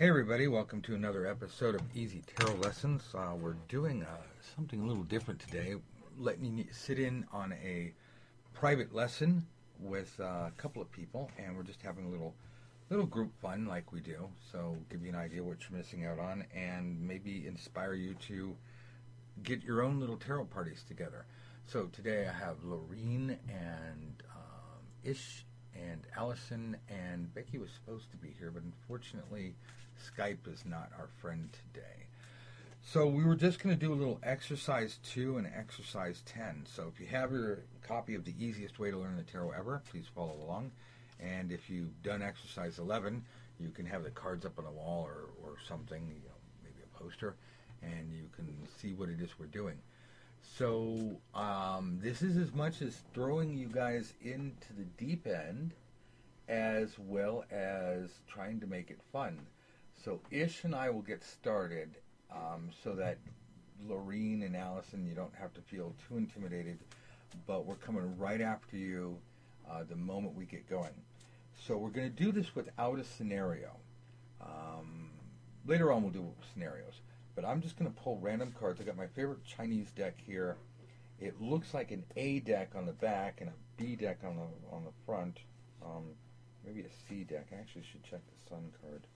Hey everybody, welcome to another episode of Easy Tarot Lessons. Uh, we're doing uh, something a little different today, letting you sit in on a private lesson with uh, a couple of people, and we're just having a little little group fun like we do. So give you an idea what you're missing out on, and maybe inspire you to get your own little tarot parties together. So today I have Lorene and um, Ish and Allison and Becky was supposed to be here, but unfortunately Skype is not our friend today. So we were just going to do a little exercise 2 and exercise 10. So if you have your copy of the easiest way to learn the tarot ever, please follow along. And if you've done exercise 11, you can have the cards up on the wall or, or something, you know, maybe a poster, and you can see what it is we're doing. So um, this is as much as throwing you guys into the deep end as well as trying to make it fun. So Ish and I will get started um, so that Lorene and Allison, you don't have to feel too intimidated, but we're coming right after you uh, the moment we get going. So we're going to do this without a scenario. Um, later on, we'll do scenarios, but I'm just going to pull random cards. I got my favorite Chinese deck here. It looks like an A deck on the back and a B deck on the on the front. Um, maybe a C deck. I actually should check the Sun card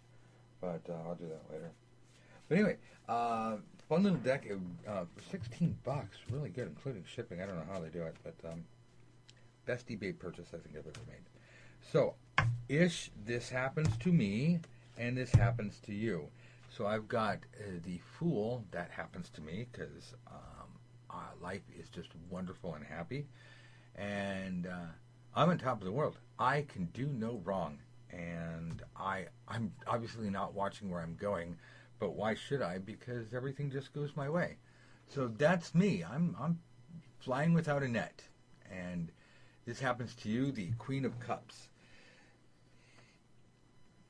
but uh, I'll do that later. But anyway, uh, fun little deck uh, for 16 bucks, really good, including shipping. I don't know how they do it, but um, best eBay purchase I think I've ever made. So, ish, this happens to me, and this happens to you. So I've got uh, the Fool that happens to me because um, uh, life is just wonderful and happy, and uh, I'm on top of the world. I can do no wrong and I I'm obviously not watching where I'm going, but why should I? Because everything just goes my way. So that's me. I'm I'm flying without a net, and this happens to you, the Queen of Cups.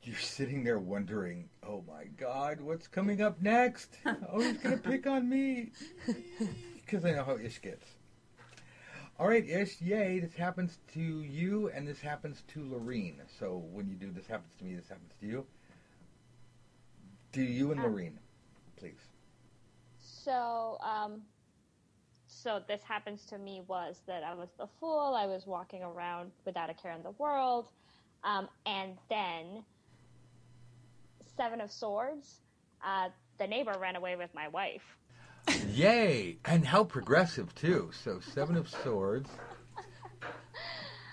You're sitting there wondering, "Oh my God, what's coming up next? Oh, he's gonna pick on me," because I know how Ish gets. All right, Ish, yay, this happens to you and this happens to Lorene. So when you do this happens to me, this happens to you. Do you and um, Lorene, please. So, um, so this happens to me was that I was the fool. I was walking around without a care in the world. Um, and then Seven of Swords, uh, the neighbor ran away with my wife. Yay! And how progressive too. So seven of swords.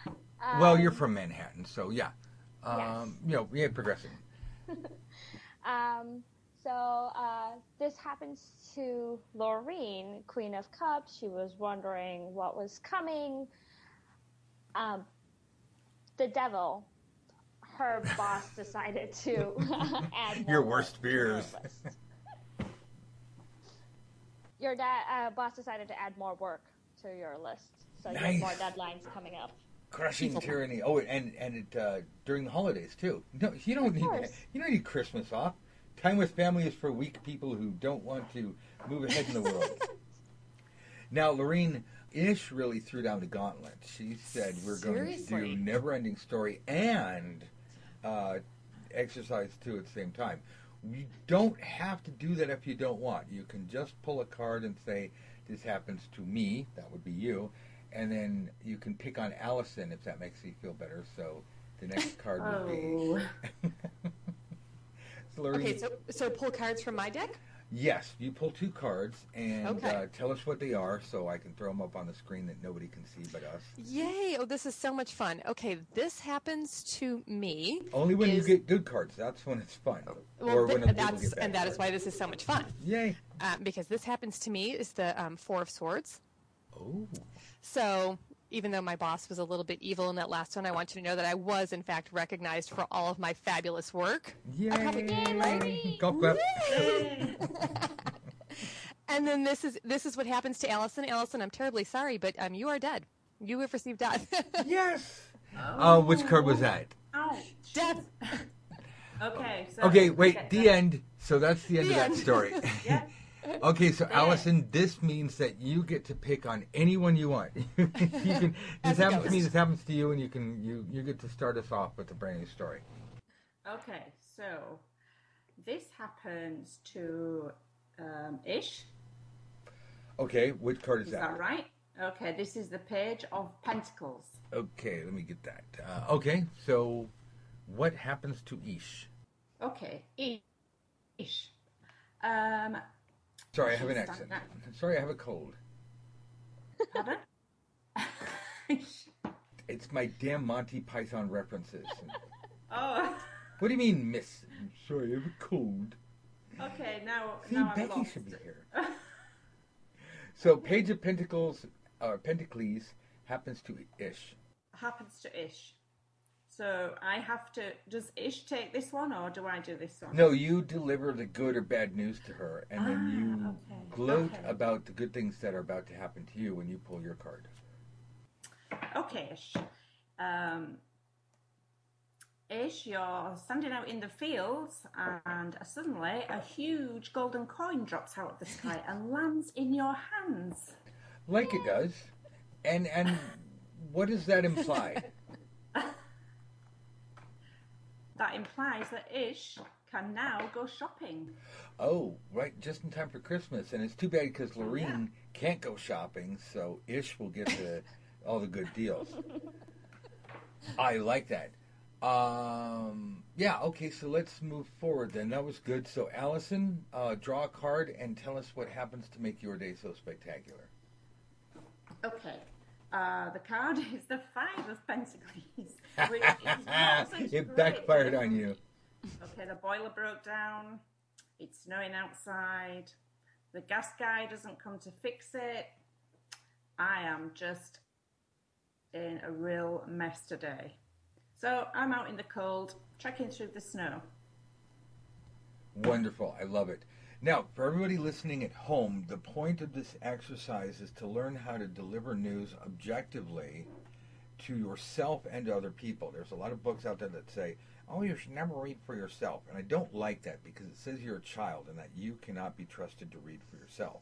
Um, well, you're from Manhattan, so yeah. Um, yes. You know, yeah, progressive. um, so uh, this happens to Lorene, Queen of Cups. She was wondering what was coming. Um, the devil, her boss decided to add your worst fears your dad uh, boss decided to add more work to your list, so nice. you have more deadlines coming up. Crushing tyranny. Oh, and and it, uh, during the holidays too. No, you don't of need course. you don't need Christmas off. Time with family is for weak people who don't want to move ahead in the world. now, Lorene Ish really threw down the gauntlet. She said we're Seriously? going to do Never Ending Story and uh, Exercise Two at the same time. You don't have to do that if you don't want. You can just pull a card and say, This happens to me. That would be you. And then you can pick on Allison if that makes you feel better. So the next card would oh. be. so okay, so, so pull cards from my deck? Yes, you pull two cards and okay. uh, tell us what they are so I can throw them up on the screen that nobody can see but us. Yay! Oh, this is so much fun. Okay, this happens to me. Only when is... you get good cards. That's when it's fun. Well, or when that's, and that is why this is so much fun. Yay! Uh, because this happens to me is the um, Four of Swords. Oh. So even though my boss was a little bit evil in that last one, I want you to know that I was, in fact, recognized for all of my fabulous work. Yay! Yay Golf clap. and then this is this is what happens to Allison. Allison, I'm terribly sorry, but um, you are dead. You have received death. yes. Oh. Uh, which card was that? Ouch. Death. okay. So okay. Wait. The end. So that's the end the of end. that story. yeah. Okay, so Allison, this means that you get to pick on anyone you want. you can, this happens to me. This happens to you, and you can you you get to start us off with a brand new story. Okay, so this happens to um, Ish. Okay, which card is, Is that right? Okay, this is the Page of Pentacles. Okay, let me get that. Uh, okay, so what happens to Ish? Okay, Ish. Um, Sorry, I have an accent. Sorry, I have a cold. pardon? It's my damn Monty Python references. oh, what do you mean, Miss? Sorry, I have a cold. okay. Now, See, now I'm Becky lost. should be here. So, Page of Pentacles, or Pentacles, happens to Ish. Happens to Ish. So I have to. Does Ish take this one, or do I do this one? No, you deliver the good or bad news to her, and then Ah, you okay, gloat okay. about the good things that are about to happen to you when you pull your card. Okay, Ish. Um, Ish, you're standing out in the fields, and suddenly a huge golden coin drops out of the sky and lands in your hands. Like it does. And and what does that imply? That implies that Ish can now go shopping. oh, right, just in time for Christmas. And it's too bad because Lorene can't go shopping, so Ish will get the all the good deals. I like that. Um, yeah, okay, so let's move forward then. That was good. So, Allison, uh, draw a card and tell us what happens to make your day so spectacular. Okay. Uh, the card is the Five of Pentacles, which is not it backfired on you. Okay, the boiler broke down. It's snowing outside. The gas guy doesn't come to fix it. I am just in a real mess today. So I'm out in the cold, trekking through the snow. Wonderful. I love it. Now, for everybody listening at home, the point of this exercise is to learn how to deliver news objectively to yourself and to other people. There's a lot of books out there that say, oh, you should never read for yourself. And I don't like that because it says you're a child and that you cannot be trusted to read for yourself.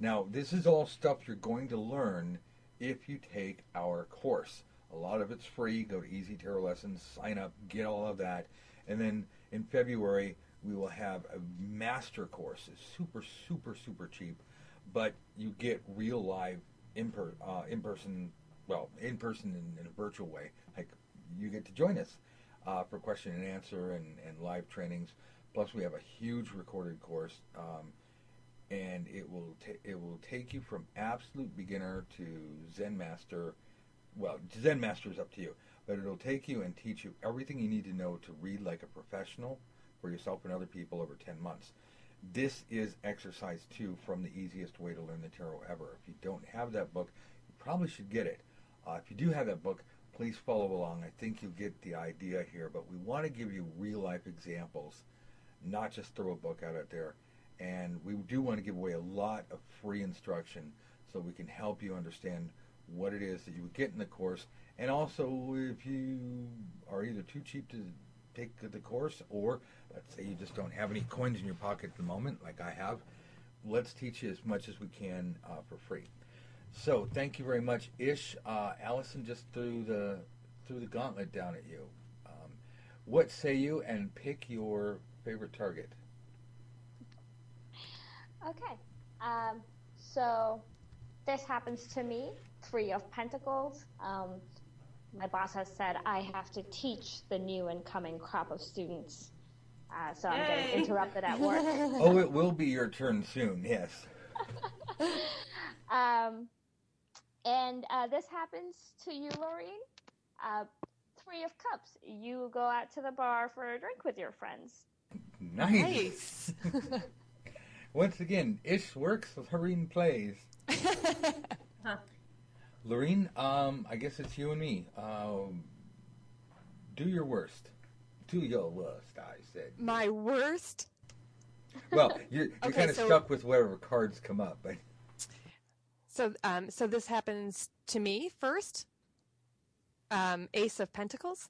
Now, this is all stuff you're going to learn if you take our course. A lot of it's free. Go to Easy Tarot Lessons, sign up, get all of that. And then in February, we will have a master course. It's super, super, super cheap, but you get real live in, per, uh, in person, well, in person in, in a virtual way. Like you get to join us uh, for question and answer and, and live trainings. Plus, we have a huge recorded course, um, and it will ta- it will take you from absolute beginner to Zen master. Well, Zen master is up to you, but it'll take you and teach you everything you need to know to read like a professional for yourself and other people over 10 months. This is exercise two from the easiest way to learn the tarot ever. If you don't have that book, you probably should get it. Uh, if you do have that book, please follow along. I think you'll get the idea here, but we want to give you real life examples, not just throw a book out out there. And we do want to give away a lot of free instruction so we can help you understand what it is that you would get in the course. And also, if you are either too cheap to take the course, or let's say you just don't have any coins in your pocket at the moment, like I have, let's teach you as much as we can uh, for free. So thank you very much, Ish. Uh, Allison just threw the threw the gauntlet down at you. Um, what say you? And pick your favorite target. Okay. Um, so this happens to me, Three of Pentacles. Um, my boss has said I have to teach the new and coming crop of students. Uh, so I'm Yay. getting interrupted at work. Oh, it will be your turn soon. Yes. um, and uh, this happens to you, Lorene. Uh, three of Cups. You go out to the bar for a drink with your friends. Nice. Nice. Once again, Ish works, Lorene plays. Lorene, um, I guess it's you and me. Um, do your worst. Do your worst, I said. My worst. Well, you're, you're Okay, kind of so- stuck with whatever cards come up, but So, um, so this happens to me first. Um, Ace of Pentacles,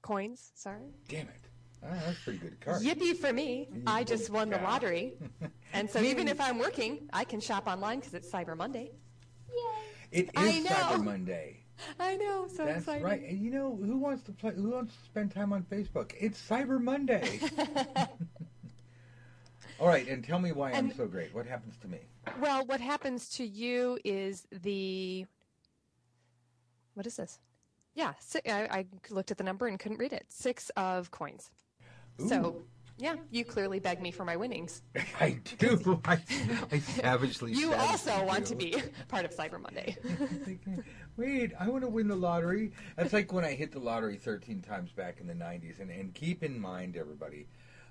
coins. Sorry. damn it. Ah, that's a pretty good card. Yippee for me! I just won the lottery, and so even if I'm working, I can shop online because it's Cyber Monday. Yay! It is. Cyber Monday. I know, so That's exciting. right. And you know who wants to play? Who wants to spend time on Facebook? It's Cyber Monday. All right, and tell me why I'm so great. What happens to me? Well, what happens to you is the. What is this? Yeah, I, I looked at the number and couldn't read it. Six of coins. So, yeah, you clearly beg me for my winnings. I do. I, I savagely. You savagely also want to be part of Cyber Monday. Wait, I want to win the lottery. That's like when I hit the lottery 13 times back in the 90s. And, and keep in mind, everybody,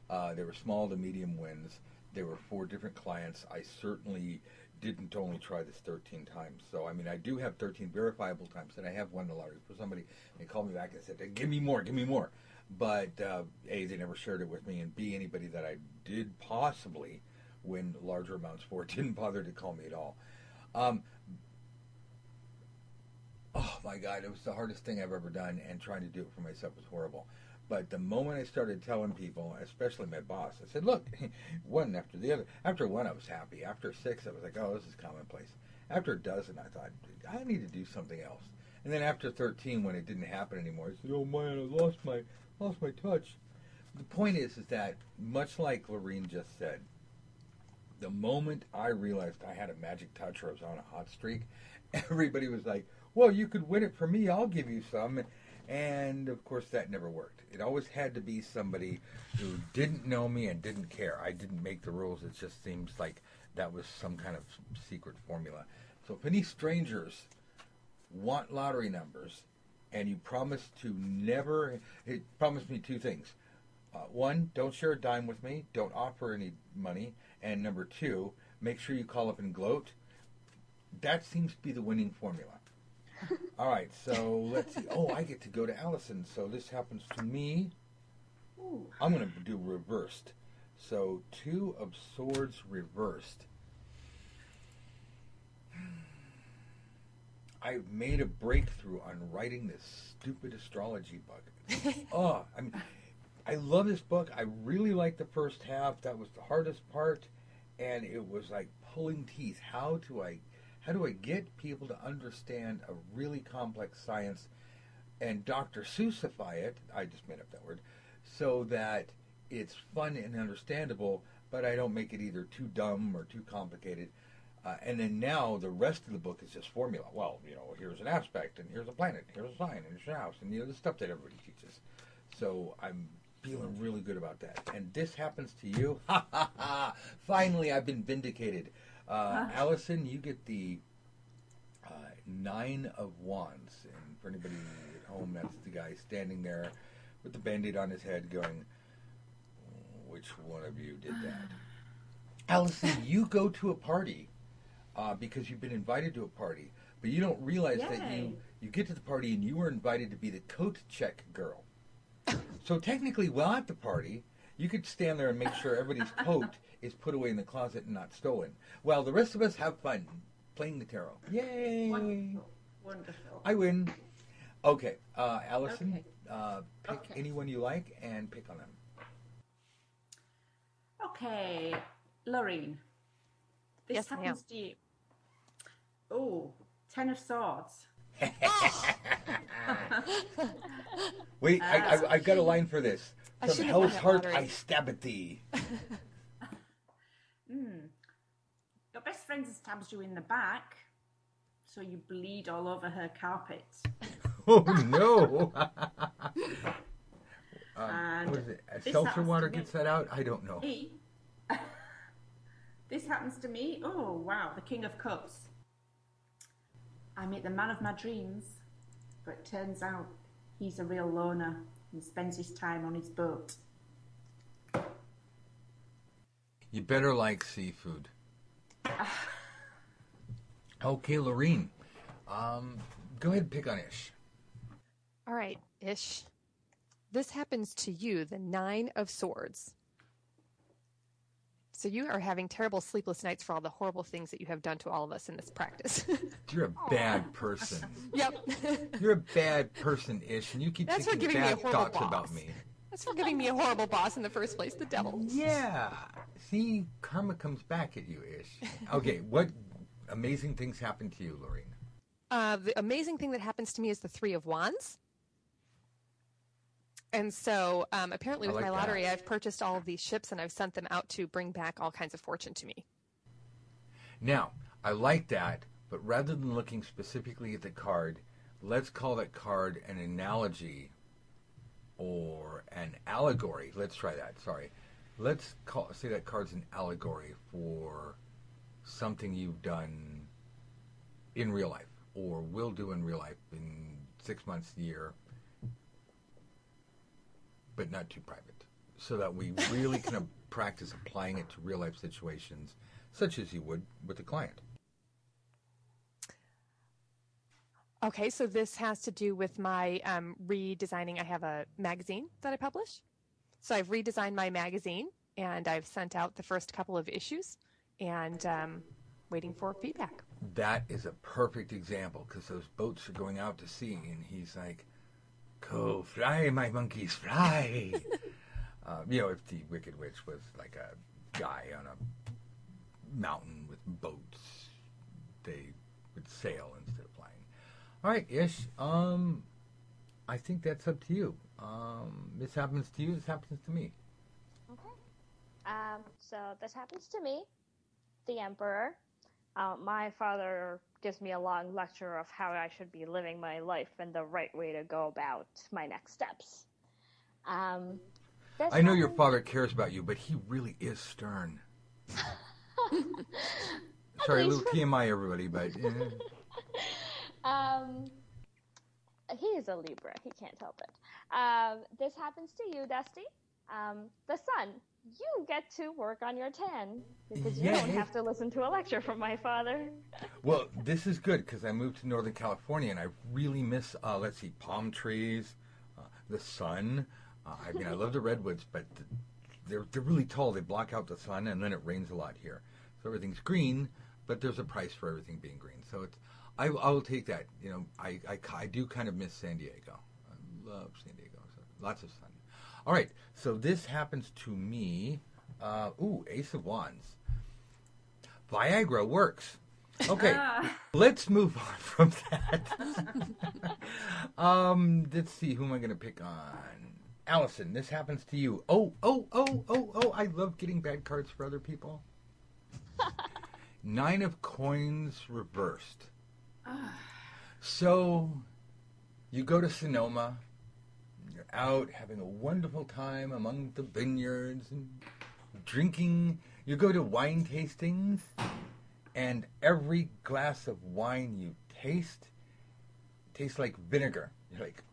uh, there were small to medium wins. There were four different clients. I certainly didn't only try this 13 times. So, I mean, I do have 13 verifiable times and I have won the lottery. For somebody, they called me back and said, give me more, give me more. But uh, A, they never shared it with me. And B, anybody that I did possibly win larger amounts for didn't bother to call me at all. Um, oh my god, it was the hardest thing I've ever done, and trying to do it for myself was horrible. But the moment I started telling people, especially my boss, I said, "Look, one after the other." After one, I was happy. After six, I was like, "Oh, this is commonplace." After a dozen, I thought, "I need to do something else." And then after thirteen, when it didn't happen anymore, I said, "Oh man, I lost my lost my touch." The point is, is that much like Lorene just said, the moment I realized I had a magic touch or I was on a hot streak, everybody was like, well, you could win it for me. I'll give you some. And of course, that never worked. It always had to be somebody who didn't know me and didn't care. I didn't make the rules. It just seems like that was some kind of secret formula. So if any strangers want lottery numbers and you promise to never, it promised me two things. Uh, one, don't share a dime with me. Don't offer any money. And number two, make sure you call up and gloat. That seems to be the winning formula. All right, so let's see. Oh, I get to go to Allison. So this happens to me. Ooh. I'm going to do reversed. So two of swords reversed. I've made a breakthrough on writing this stupid astrology book. oh, I mean, I love this book. I really liked the first half. That was the hardest part, and it was like pulling teeth. How do I, how do I get people to understand a really complex science, and Dr. Seussify it? I just made up that word, so that it's fun and understandable, but I don't make it either too dumb or too complicated. Uh, and then now the rest of the book is just formula. Well, you know, here's an aspect, and here's a planet, here's a sign, and here's a house, and you know the stuff that everybody teaches. So I'm feeling really good about that. And this happens to you. Ha ha ha! Finally, I've been vindicated. Uh, Allison, you get the uh, nine of wands, and for anybody at home, that's the guy standing there with the band-aid on his head, going, "Which one of you did that?" Allison, you go to a party uh, because you've been invited to a party, but you don't realize that you you get to the party and you were invited to be the coat check girl. So technically, while at the party, you could stand there and make sure everybody's coat is put away in the closet and not stolen. While the rest of us have fun playing the tarot. Yay! Wonderful. Wonderful. I win. Okay, uh, Allison, Okay. uh, pick Okay. anyone you like and pick on them. Okay, Lorraine. This Yes, ma'am. happens to you. Oh, Ten of Swords. Wait, I, I, I've got a line for this. From should have won hell's heart, lottery. I stab at thee. Best friend stabs you in the back, so you bleed all over her carpet. Oh no! Um, and What is it? Seltzer water gets that out? I don't know. This happens to me. Oh wow, the King of Cups. I meet the man of my dreams, but it turns out he's a real loner and spends his time on his boat. You better like seafood. okay, Lorene. Um, go ahead and pick on Ish. All right, Ish. This happens to you, the Nine of Swords. So you are having terrible sleepless nights for all the horrible things that you have done to all of us in this practice. You're a bad person. yep. You're a bad person, Ish, and you keep That's thinking giving me a bad thoughts about me. That's for giving me a horrible boss in the first place, the devil. Yeah. See, karma comes back at you, Ish. Okay, what amazing things happened to you, Lorene? Uh, the amazing thing that happens to me is the Three of Wands. And so um, apparently, with like my lottery, that. I've purchased all of these ships and I've sent them out to bring back all kinds of fortune to me. Now, I like that, but rather than looking specifically at the card, let's call that card an analogy or an allegory. Let's try that. Sorry. Let's call say that card's an allegory for something you've done in real life or will do in real life in six months, year, but not too private. So that we really kind of practice applying it to real life situations, such as you would with a client. Okay, so this has to do with my um, redesigning. I have a magazine that I publish. So I've redesigned my magazine and I've sent out the first couple of issues and um, waiting for feedback. That is a perfect example because those boats are going out to sea, and he's like, "Go fly, my monkeys, fly." uh, you know, if the Wicked Witch was like a guy on a mountain with boats, they would sail flying. All right, Ish. Um, I think that's up to you. Um, this happens to you. This happens to me. Okay. Um, so this happens to me, the Emperor. Uh, my father gives me a long lecture of how I should be living my life and the right way to go about my next steps. Um, I know your father cares about you, but he really is stern. Sorry, a little TMI, everybody, but eh. Um, he is a Libra. He can't help it. Um, this happens to you, Dusty. Um, the sun. You get to work on your tan because you don't have to listen to a lecture from my father. well, this is good because I moved to Northern California and I really miss, uh, let's see, palm trees, uh, the sun. Uh, I mean, I love the redwoods, but they're they're really tall. They block out the sun, and then it rains a lot here, so everything's green. But there's a price for everything being green, so it's. I, I will take that. You know, I, I, I do kind of miss San Diego. I love San Diego. So lots of sun. All right, so this happens to me. Uh, ooh, Ace of Wands. Viagra works. Okay, let's move on from that. um, let's see, who am I going to pick on? Allison, this happens to you. Oh, oh, oh, oh, oh, I love getting bad cards for other people. Nine of coins reversed. So, you go to Sonoma, you're out having a wonderful time among the vineyards and drinking. You go to wine tastings, and every glass of wine you taste tastes like vinegar. You're like,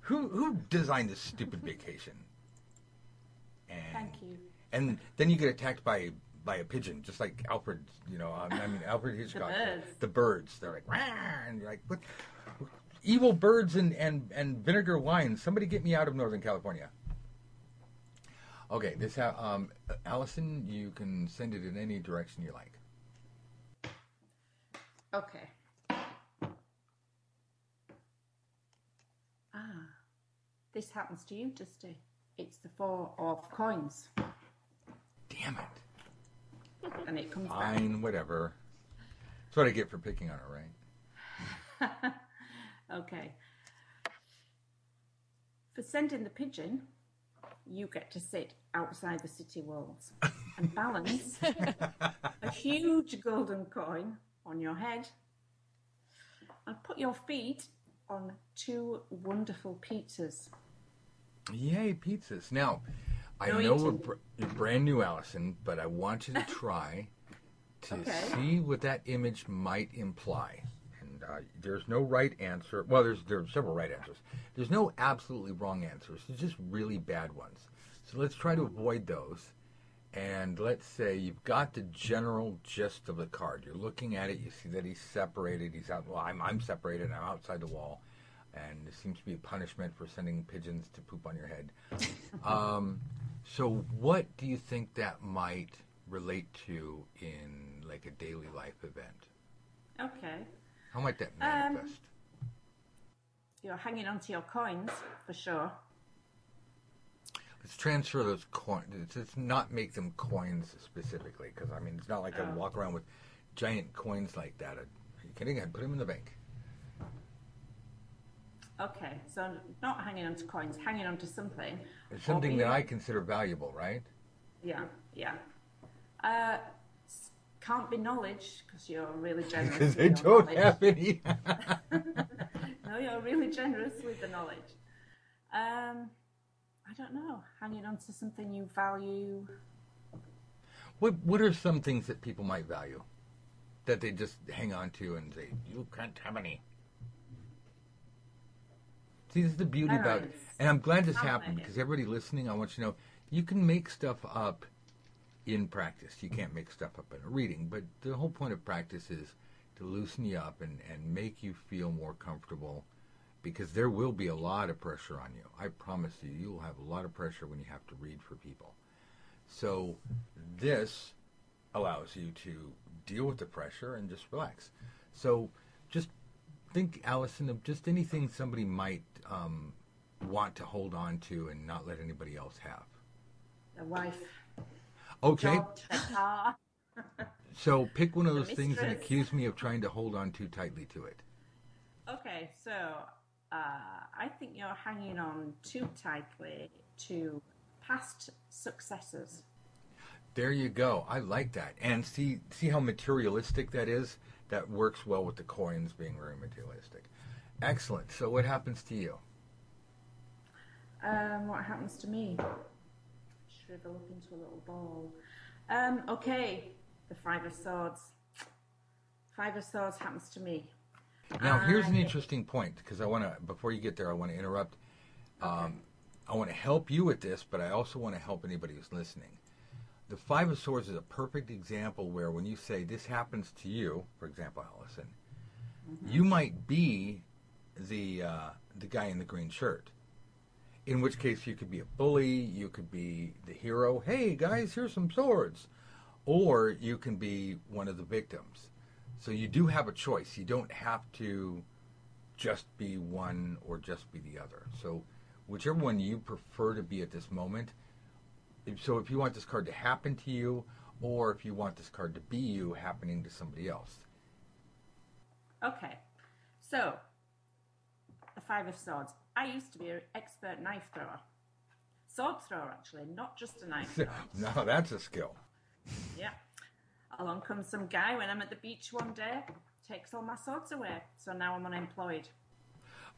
who who designed this stupid vacation? And, Thank you. And then you get attacked by by a pigeon, just like Alfred. You know, um, I mean Alfred Hitchcock. birds. The birds. They're like, "Rah!" and you're like, what? Evil birds and, and, and vinegar wine. Somebody get me out of Northern California. Okay, this ha- um, Allison, you can send it in any direction you like. Okay. Ah, this happens to you, Dusty. It's the four of coins, Damn it. And it comes Fine, whatever. That's what I get for picking on her, right? okay. For sending the pigeon, you get to sit outside the city walls and balance a huge golden coin on your head and put your feet on two wonderful pizzas. Yay, pizzas. Now, I know we're, br- you're brand new, Allison, but I want you to try to Okay. see what that image might imply. And uh, there's no right answer. Well, there's there are several right answers. There's no absolutely wrong answers. There's just really bad ones. So let's try to avoid those. And let's say you've got the general gist of the card. You're looking at it. You see that he's separated. He's out. Well, I'm I'm separated. I'm outside the wall, and there seems to be a punishment for sending pigeons to poop on your head. um, so, what do you think that might relate to in like a daily life event? Okay. How might that Um, manifest? You're hanging onto your coins for sure. Let's transfer those coins. Let's, not make them coins specifically, because I mean, it's not like I Oh. walk around with giant coins like that. Are you kidding? I'd put them in the bank. Okay, so not hanging on to coins, hanging on to something. It's something that I consider valuable, right? Yeah, yeah. Uh, can't be knowledge because you're really generous. Because they don't knowledge. have any. no, you're really generous with the knowledge. Um, I don't know. Hanging on to something you value. what What are some things that people might value that they just hang on to and say, "You can't have any." See, this is the beauty about it. And I'm glad this happened because everybody listening, I want you to know you can make stuff up in practice. You can't make stuff up in a reading, but the whole point of practice is to loosen you up and, and make you feel more comfortable because there will be a lot of pressure on you. I promise you, you will have a lot of pressure when you have to read for people. So this allows you to deal with the pressure and just relax. So just think, Allison, of just anything somebody might um, want to hold on to and not let anybody else have. A wife. Okay, Job, so pick one of those things and accuse me of trying to hold on too tightly to it. Okay, so uh, I think you're hanging on too tightly to past successes. There you go. I like that. And see see how materialistic that is? That works well with the coins being very materialistic. Excellent. So what happens to you? Um, what happens to me? Shrivel up into a little ball. Um, okay, the Five of Swords. Five of Swords happens to me. Now, here's an interesting point because I want to, before you get there, I want to interrupt. Um, I want to help you with this, but I also want to help anybody who's listening. The Five of Swords is a perfect example where when you say this happens to you, for example, Allison, you might be the uh, the guy in the green shirt. In which case, you could be a bully, you could be the hero. Hey guys, here's some swords, or you can be one of the victims. So you do have a choice. You don't have to just be one or just be the other. So whichever one you prefer to be at this moment. So if you want this card to happen to you, or if you want this card to be you happening to somebody else. Okay, so the Five of Swords. I used to be an expert knife thrower. Sword thrower, actually, not just a knife thrower. now that's a skill. Yeah. Along comes some guy when I'm at the beach one day, takes all my swords away. So now I'm unemployed.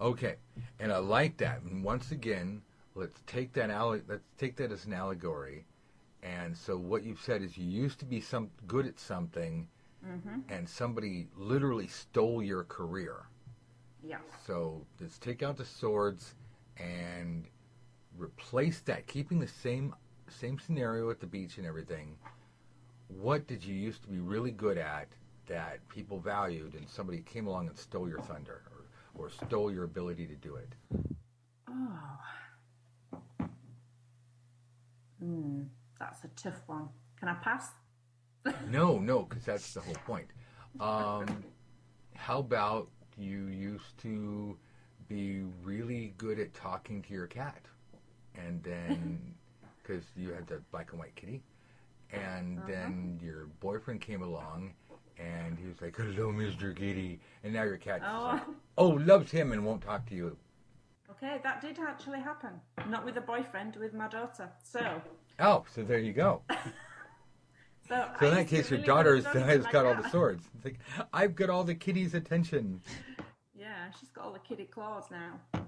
Okay, and I like that. And once again, let's take that alle- let's take that as an allegory. And so what you've said is you used to be some good at something, mm-hmm. and somebody literally stole your career. Yeah. So let's take out the swords and replace that, keeping the same same scenario at the beach and everything. What did you used to be really good at that people valued, and somebody came along and stole your thunder, or, or stole your ability to do it? Oh. Hmm. That's a tough one. Can I pass? No, no, because that's the whole point. Um, how about you used to be really good at talking to your cat, and then because you had the black and white kitty, and then your boyfriend came along, and he was like, "Hello, Mister Kitty," and now your cat Oh. like, oh loves him and won't talk to you. Okay, that did actually happen. Not with a boyfriend, with my daughter. So, Oh, so there you go. so, So in that case, your really daughter good at talking has got all the swords. It's like I've got all the kitty's attention. Yeah, she's got all the kitty claws now.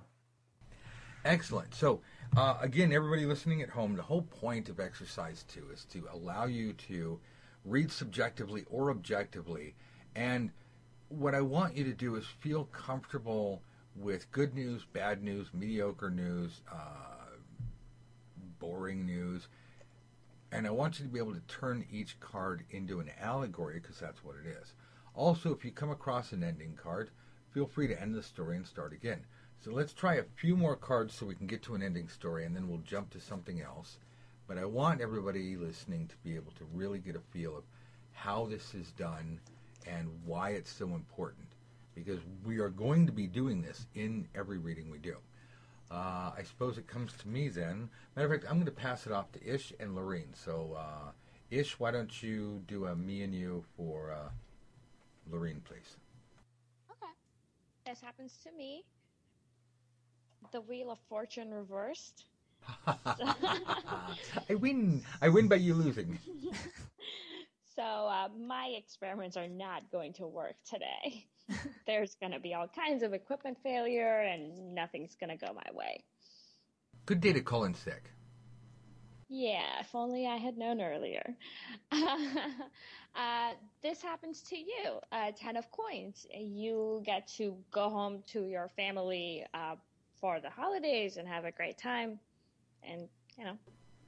Excellent. So, uh, again, everybody listening at home, the whole point of exercise two is to allow you to read subjectively or objectively. And what I want you to do is feel comfortable with good news, bad news, mediocre news, uh, boring news. And I want you to be able to turn each card into an allegory because that's what it is. Also, if you come across an ending card, feel free to end the story and start again. So let's try a few more cards so we can get to an ending story and then we'll jump to something else. But I want everybody listening to be able to really get a feel of how this is done and why it's so important because we are going to be doing this in every reading we do. Uh, I suppose it comes to me then. Matter of fact, I'm going to pass it off to Ish and Lorene. So, uh, Ish, why don't you do a me and you for uh, Lorene, please? Okay. This happens to me. the Wheel of Fortune reversed. I win. I win by you losing. So uh, my experiments are not going to work today. There's going to be all kinds of equipment failure, and nothing's going to go my way. Good day to call in sick. Yeah, if only I had known earlier. uh, this happens to you. Uh, ten of coins. You get to go home to your family uh, for the holidays and have a great time, and you know.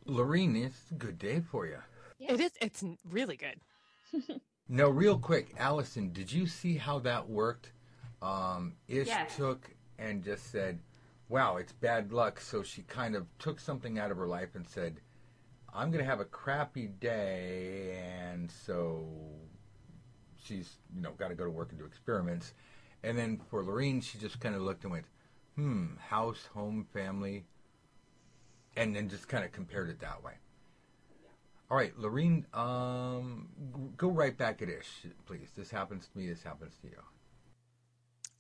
Lorene, it's a good day for you. It is. It's really good. No, real quick, Allison, did you see how that worked? Um, Ish Yes. took and just said, "Wow, it's bad luck." So she kind of took something out of her life and said, "I'm going to have a crappy day," and so she's you know got to go to work and do experiments. And then for Lorene, she just kind of looked and went, "Hmm, house, home, family," and then just kind of compared it that way. All right, Lorene, um, go right back at Ish, please. This happens to me. This happens to you.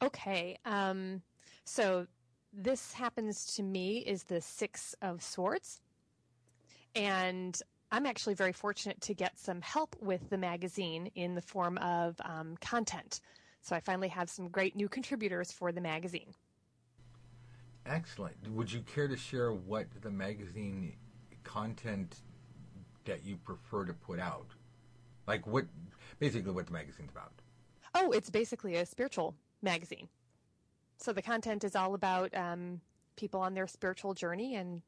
Okay. Um, so this happens to me is the Six of Swords. And I'm actually very fortunate to get some help with the magazine in the form of um, content. So I finally have some great new contributors for the magazine. Excellent. Would you care to share what the magazine content that you prefer to put out? Like what, basically, what the magazine's about? Oh, it's basically a spiritual magazine. So the content is all about um, people on their spiritual journey and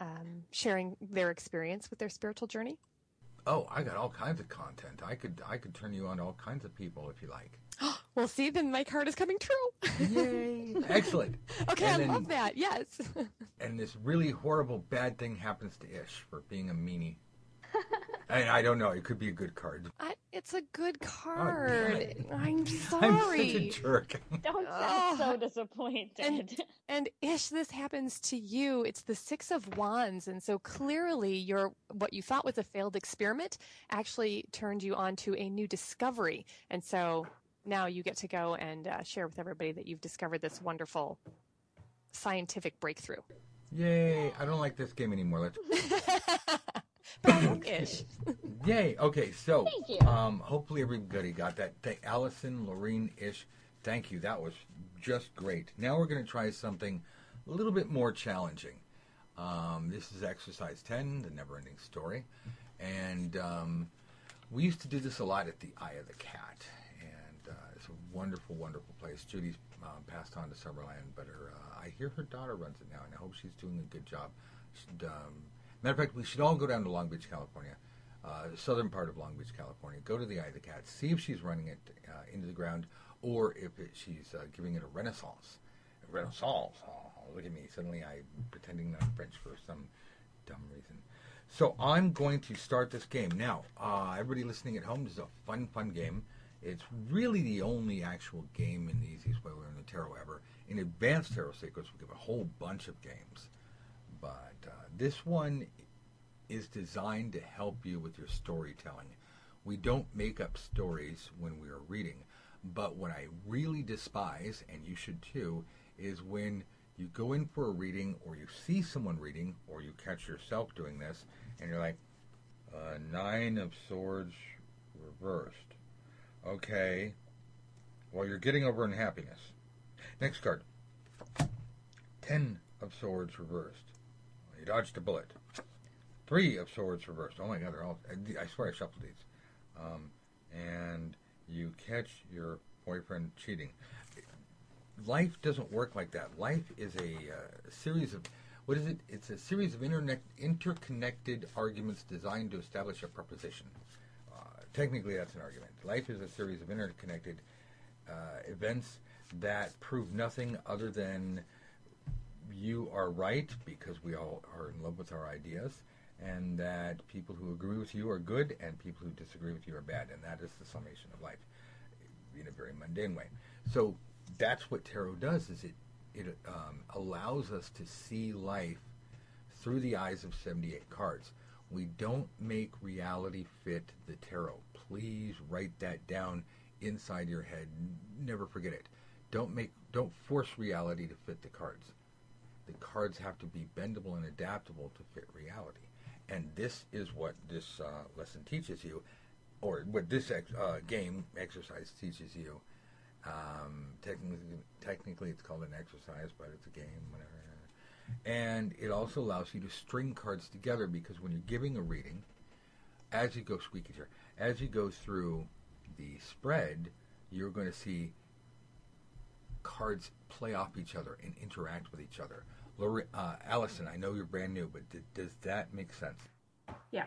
um, sharing their experience with their spiritual journey. Oh, I got all kinds of content. I could, I could turn you on to all kinds of people if you like. Well, see, then my card is coming true. Yay! Excellent. okay, And I then- love that. Yes. And this really horrible bad thing happens to Ish for being a meanie. and I don't know. It could be a good card. I, it's a good oh, card. it. I'm sorry. I'm sorry. such a jerk. Don't sound Oh. so disappointed. And, and Ish, this happens to you. It's the Six of Wands, and so clearly, your what you thought was a failed experiment actually turned you on to a new discovery, and so now you get to go and uh, share with everybody that you've discovered this wonderful scientific breakthrough. Yay! I don't like this game anymore. Let's but Ish. Yay! Okay, so Thank you. um, hopefully everybody got that. Thank Allison, Lorene, Ish. Thank you. That was just great. Now we're going to try something a little bit more challenging. Um, this is exercise ten, the never-ending story, and um, we used to do this a lot at the Eye of the Cat, and uh, it's a wonderful, wonderful place. Judy's um, passed on to Summerland, but her, uh, I hear her daughter runs it now, and I hope she's doing a good job. Should, um, matter of fact, we should all go down to Long Beach, California, uh, southern part of Long Beach, California. Go to the Eye of the Cat, see if she's running it uh, into the ground, or if it, she's uh, giving it a renaissance. A renaissance. Oh, look at me. Suddenly I'm pretending I'm French for some dumb reason. So I'm going to start this game. Now, uh, everybody listening at home, this is a fun, fun game. It's really the only actual game in the easiest way learn the tarot ever. In advanced tarot secrets, we give a whole bunch of games. But uh, this one is designed to help you with your storytelling. We don't make up stories when we are reading. But what I really despise, and you should too, is when you go in for a reading or you see someone reading or you catch yourself doing this and you're like, uh, Nine of Swords reversed. Okay. Well, you're getting over unhappiness. Next card. Ten of Swords reversed. You dodged a bullet. Three of Swords reversed. Oh my God, they're all. I swear I shuffled these. Um, and you catch your boyfriend cheating. Life doesn't work like that. Life is a uh, series of. What is it? It's a series of internet, interconnected arguments designed to establish a proposition. Technically, that's an argument. Life is a series of interconnected uh, events that prove nothing other than you are right because we all are in love with our ideas, and that people who agree with you are good and people who disagree with you are bad, and that is the summation of life in a very mundane way. So that's what tarot does: is it it um, allows us to see life through the eyes of 78 cards. We don't make reality fit the tarot. Please write that down inside your head. Never forget it. don't make don't force reality to fit the cards. The cards have to be bendable and adaptable to fit reality, and this is what this uh, lesson teaches you, or what this ex- uh, game exercise teaches you. Um, technically, technically, it's called an exercise, but it's a game, whatever. And it also allows you to string cards together because when you're giving a reading, as you go squeaky chair, as you go through the spread, you're going to see cards play off each other and interact with each other. Lori, uh, Allison, I know you're brand new, but d- does that make sense? Yeah.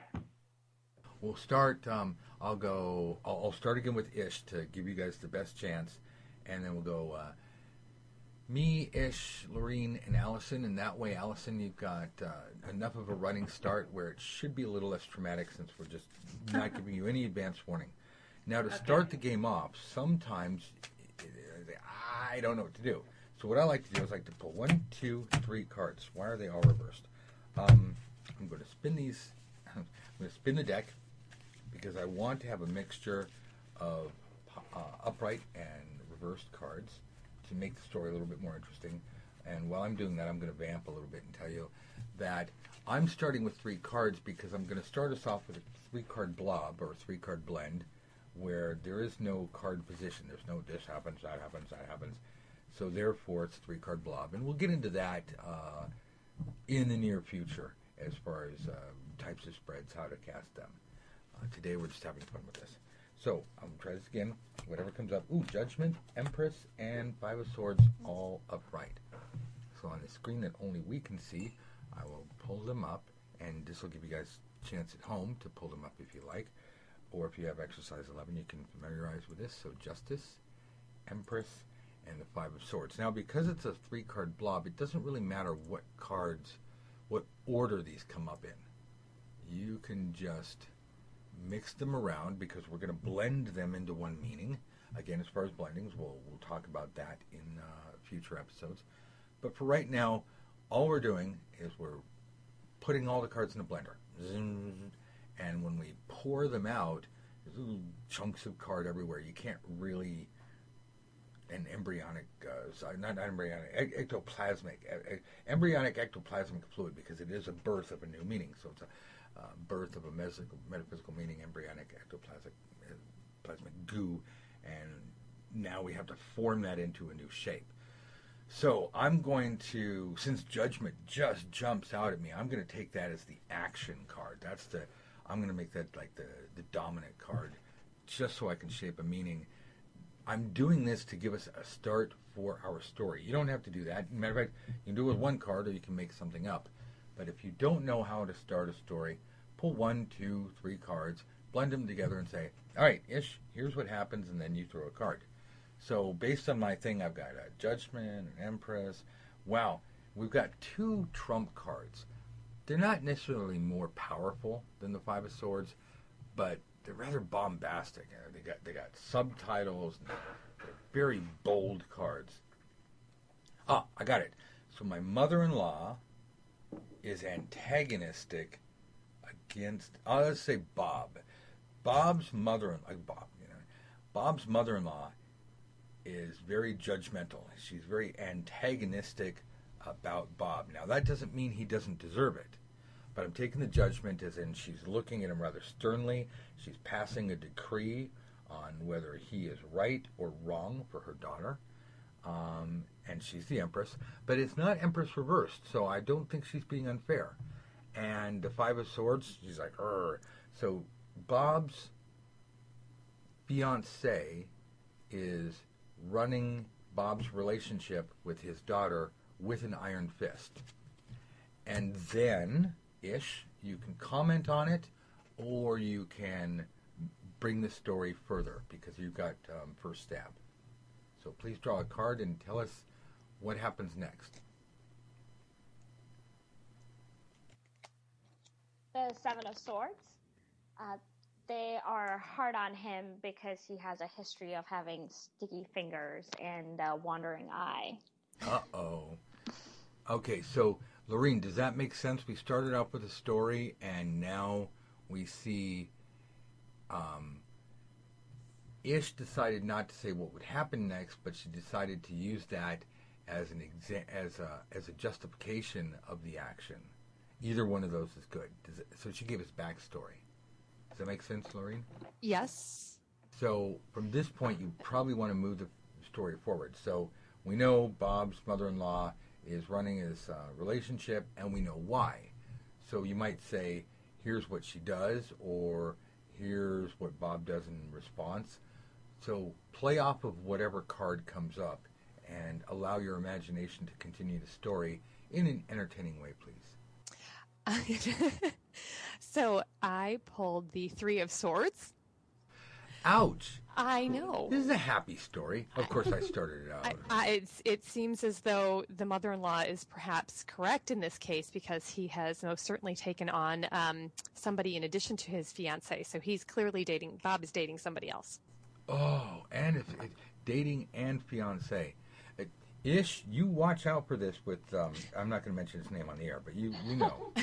We'll start. Um, I'll go. I'll, I'll start again with Ish to give you guys the best chance, and then we'll go uh, me, Ish, Lorene, and Allison. And that way, Allison, you've got uh, enough of a running start where it should be a little less traumatic since we're just not giving you any advance warning. Now, to start the game off, sometimes I don't know what to do. So what I like to do is I like to pull one, two, three cards. Why are they all reversed? Um, I'm going to spin these. I'm going to spin the deck because I want to have a mixture of uh, upright and reversed cards to make the story a little bit more interesting. And while I'm doing that, I'm going to vamp a little bit and tell you that I'm starting with three cards because I'm going to start us off with a three card blob or three card blend where there is no card position. There's no this happens, that happens, that happens. So therefore, it's a three card blob, and we'll get into that uh, in the near future as far as uh, types of spreads, how to cast them. Uh, today, we're just having fun with this. So I'm gonna try this again. Whatever comes up. Ooh, Judgment, Empress, and Five of Swords, all upright. So on the screen that only we can see, I will pull them up, and this will give you guys a chance at home to pull them up if you like or if you have exercise 11, you can familiarize with this. So Justice, Empress, and the Five of Swords. Now, because it's a three card blob, it doesn't really matter what cards, what order these come up in. You can just mix them around because we're going to blend them into one meaning. Again, as far as blendings, we'll, we'll talk about that in uh, future episodes. But for right now, all we're doing is we're putting all the cards in a blender. And when we pour them out, there's little chunks of card everywhere. You can't really an embryonic, uh, not, not embryonic, ectoplasmic, embryonic ectoplasmic fluid because it is a birth of a new meaning. So it's a uh, birth of a metaphysical, metaphysical meaning, embryonic ectoplasmic plasmic goo, and now we have to form that into a new shape. So I'm going to, since judgment just jumps out at me, I'm going to take that as the action card. That's the I'm going to make that like the, the dominant card just so I can shape a meaning. I'm doing this to give us a start for our story. You don't have to do that. Matter of fact, you can do it with one card or you can make something up. But if you don't know how to start a story, pull one, two, three cards, blend them together and say, all right, Ish, here's what happens, and then you throw a card. So based on my thing, I've got a Judgment, an Empress. Wow, we've got two trump cards they're not necessarily more powerful than the Five of Swords, but they're rather bombastic. They got they got subtitles. They're very bold cards. Ah, I got it. So my mother-in-law is antagonistic against. Oh, let's say Bob. Bob's mother-in-law, like Bob, you know, Bob's mother-in-law is very judgmental. She's very antagonistic about Bob. Now, that doesn't mean he doesn't deserve it, but I'm taking the judgment as in she's looking at him rather sternly. She's passing a decree on whether he is right or wrong for her daughter. Um, and she's the Empress, but it's not Empress reversed, so I don't think she's being unfair. And the Five of Swords, she's like, Urgh. So Bob's fiance is running Bob's relationship with his daughter with an iron fist. And then, ish, you can comment on it or you can bring the story further because you've got um, first stab. So please draw a card and tell us what happens next. The Seven of Swords. Uh, they are hard on him because he has a history of having sticky fingers and a wandering eye. Uh oh. Okay, so Lorene, does that make sense? We started off with a story, and now we see um, Ish decided not to say what would happen next, but she decided to use that as an exa- as a as a justification of the action. Either one of those is good. Does it, so she gave us backstory. Does that make sense, Lorene? Yes. So from this point, you probably want to move the story forward. So we know Bob's mother-in-law is running his uh, relationship, and we know why. So you might say, "Here's what she does," or "Here's what Bob does in response." So play off of whatever card comes up, and allow your imagination to continue the story in an entertaining way, please. so I pulled the Three of Swords. Ouch! I know. This is a happy story. Of course, I started it out. I, I, it's, it seems as though the mother-in-law is perhaps correct in this case because he has most certainly taken on um, somebody in addition to his fiance. So he's clearly dating. Bob is dating somebody else. Oh, and if it, dating and fiance. It, Ish, you watch out for this with, um, I'm not going to mention his name on the air, but you, you know.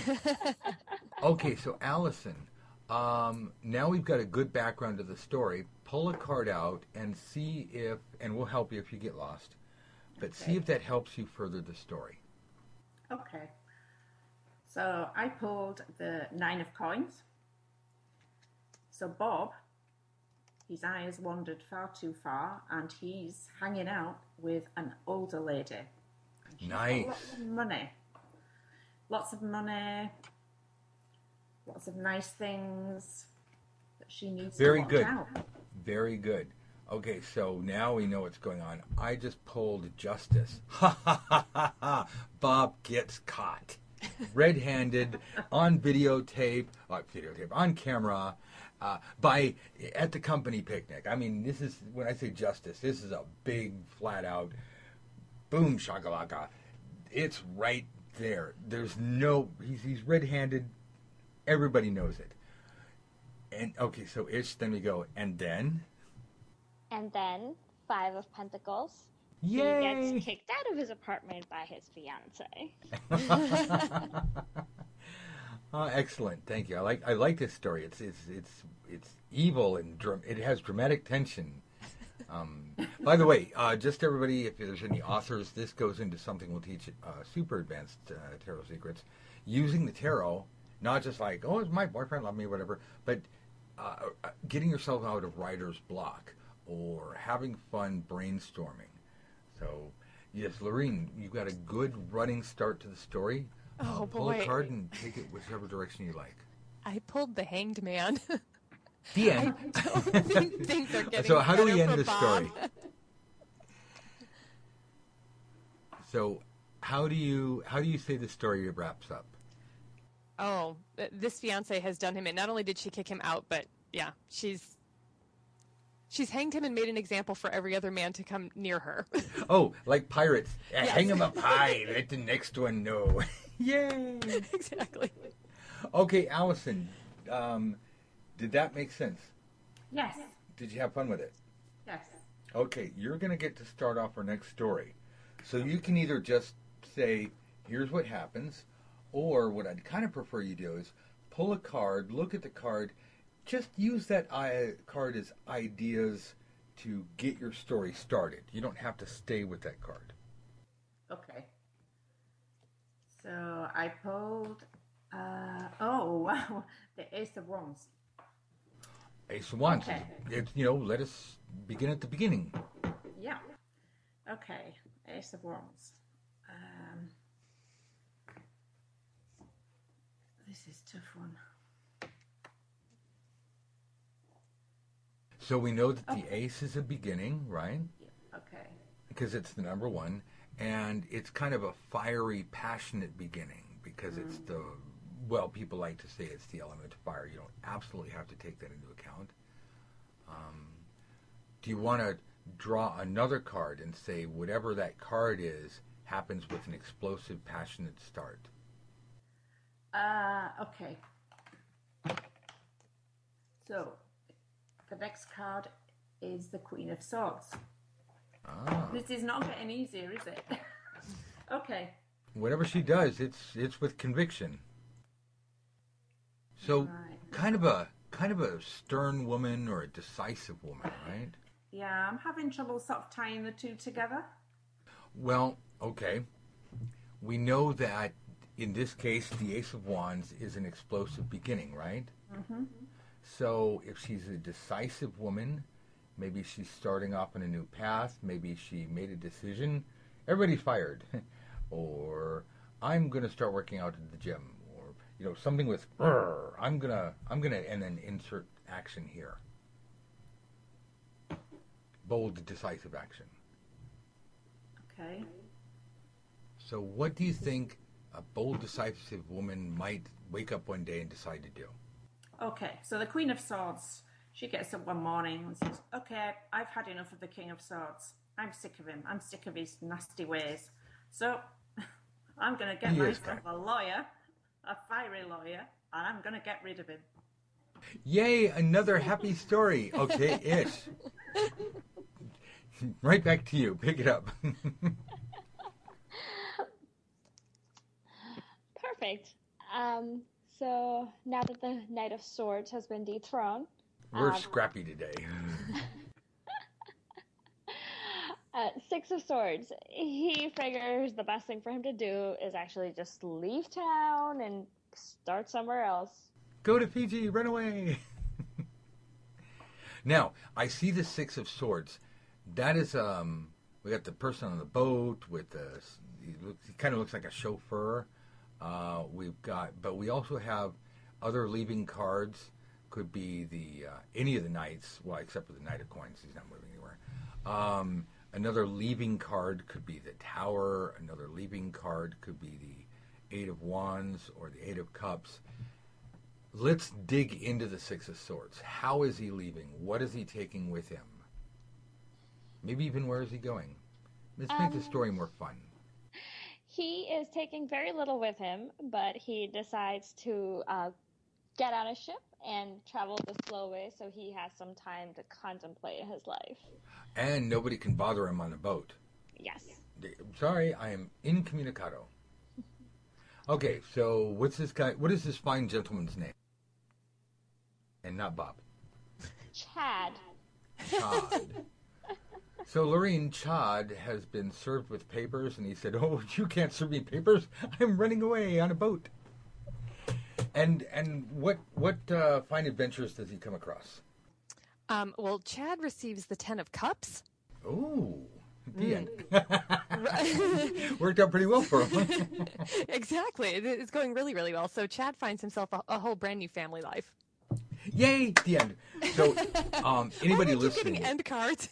okay, so Allison, um, now we've got a good background to the story. Pull a card out and see if, and we'll help you if you get lost, but see if that helps you further the story. Okay. So I pulled the nine of coins. So Bob, his eye has wandered far too far, and he's hanging out with an older lady. And she's got Nice. Lots of money. Lots of money. Lots of nice things that she needs Very good. out. Very good. Okay, so now we know what's going on. I just pulled justice. Ha ha ha ha ha. Bob gets caught. Red handed on videotape, uh, videotape, on camera, uh, by at the company picnic. I mean, this is when I say justice, this is a big flat out boom shakalaka. It's right there. There's no he's he's red handed. Everybody knows it. And okay, so ish, then we go, and then And then Five of Pentacles. Yay! He gets kicked out of his apartment by his fiance. oh, excellent. Thank you. I like I like this story. It's it's it's it's evil and dram- it has dramatic tension. Um, by the way, uh, just everybody, if there's any authors, this goes into something we'll teach uh, super advanced uh, tarot secrets. Using the tarot, not just like oh, my boyfriend love me, whatever, but uh, uh, getting yourself out of writer's block or having fun brainstorming. So, yes, Lorene, you've got a good running start to the story. Oh, Uh, pull boy. a card and take it whichever direction you like. I pulled the Hanged Man. The I don't think things are getting so, how do we end the Bob. story? So, how do you how do you say the story wraps up? Oh, this fiance has done him in. Not only did she kick him out, but yeah, she's she's hanged him and made an example for every other man to come near her. Oh, like pirates, Yes. hang 'em up high. Let the next one know. Yay! exactly. Okay, Allison, um, did that make sense? Yes. Did you have fun with it? Yes. Okay, you're going to get to start off our next story. So you can either just say, here's what happens, or what I'd kind of prefer you do is pull a card, look at the card, just use that I- card as ideas to get your story started. You don't have to stay with that card. Okay. So I pulled. Uh, oh wow, the Ace of Wands. Ace of Wands. Okay. It's, you know, let us begin at the beginning. Yeah. Okay, Ace of Wands. Um, this is a tough one. So we know that the ace is a beginning, right? Yeah. Okay. because it's the number one, and it's kind of a fiery, passionate beginning because it's the well, people like to say it's the element of fire. You don't absolutely have to take that into account. Um, do you want to draw another card and say whatever that card is happens with an explosive, passionate start? Uh, okay. So the next card is the Queen of Swords. Ah, This is not getting easier, is it? okay. whatever she does, it's it's with conviction. So Right. kind of a kind of a stern woman or a decisive woman, right? Yeah, I'm having trouble sort of tying the two together. Well, okay. We know that in this case, the Ace of Wands is an explosive beginning, right? Mm-hmm. So if she's a decisive woman, maybe she's starting off on a new path, maybe she made a decision, everybody's fired. or I'm going to start working out at the gym or you know something with "Brr, I'm going to I'm going to and then insert action here. Bold decisive action. Okay. So what do you think a bold decisive woman might wake up one day and decide to do? Okay, so the Queen of Swords, she gets up one morning and says, Okay, I've had enough of the King of Swords. I'm sick of him. I'm sick of his nasty ways. So I'm going to get He myself a lawyer, a fiery lawyer, and I'm going to get rid of him. Yay, another happy story. Okay, ish. right back to you. Pick it up. Perfect. Um, so now that the Knight of Swords has been dethroned, We're Um, scrappy today. uh, Six of Swords, he figures the best thing for him to do is actually just leave town and start somewhere else. Go to Fiji, run away. now, I see the Six of Swords. That is, um, we got the person on the boat with the, he, looks, he kind of looks like a chauffeur. Uh, we've got, but we also have other leaving cards. Could be the uh, any of the knights, well, except for the Knight of Coins. He's not moving anywhere. Um, another leaving card could be the Tower. Another leaving card could be the Eight of Wands or the Eight of Cups. Let's dig into the Six of Swords. How is he leaving? What is he taking with him? Maybe even where is he going? Let's make the Um, story more fun. He is taking very little with him, but he decides to uh, get on a ship and travel the slow way so he has some time to contemplate his life. And nobody can bother him on a boat. Yes. Sorry, I am incommunicado. Okay, so what's this guy? What is this fine gentleman's name? And not Bob. Chad. Chad. so Lorene Chad has been served with papers, and he said, "Oh, you can't serve me papers. I'm running away on a boat." And and what what uh, fine adventures does he come across? Um, well, Chad receives the Ten of Cups. Oh, the end. Worked out pretty well for him. exactly. It's going really, really well. So Chad finds himself a, a whole brand new family life. Yay! The end. So, um, anybody Why would you listening? getting end cards?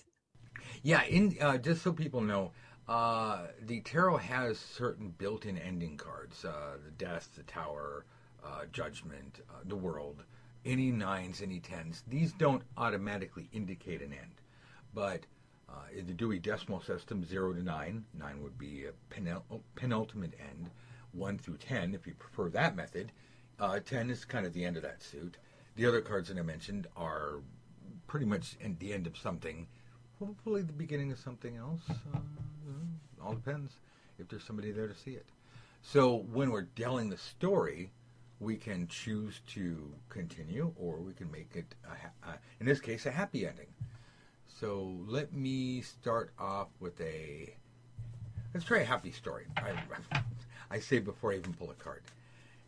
Yeah, in uh, just so people know, uh, the tarot has certain built-in ending cards: uh, the death, the tower, uh, judgment, uh, the world. Any nines, any tens. These don't automatically indicate an end, but uh, in the Dewey Decimal System, zero to nine, nine would be a penul- penultimate end. One through ten, if you prefer that method, uh, ten is kind of the end of that suit. The other cards that I mentioned are pretty much at the end of something hopefully the beginning of something else. Uh, all depends if there's somebody there to see it. So when we're telling the story, we can choose to continue, or we can make it, a ha- uh, in this case, a happy ending. So let me start off with a. Let's try a happy story. I, I say before I even pull a card.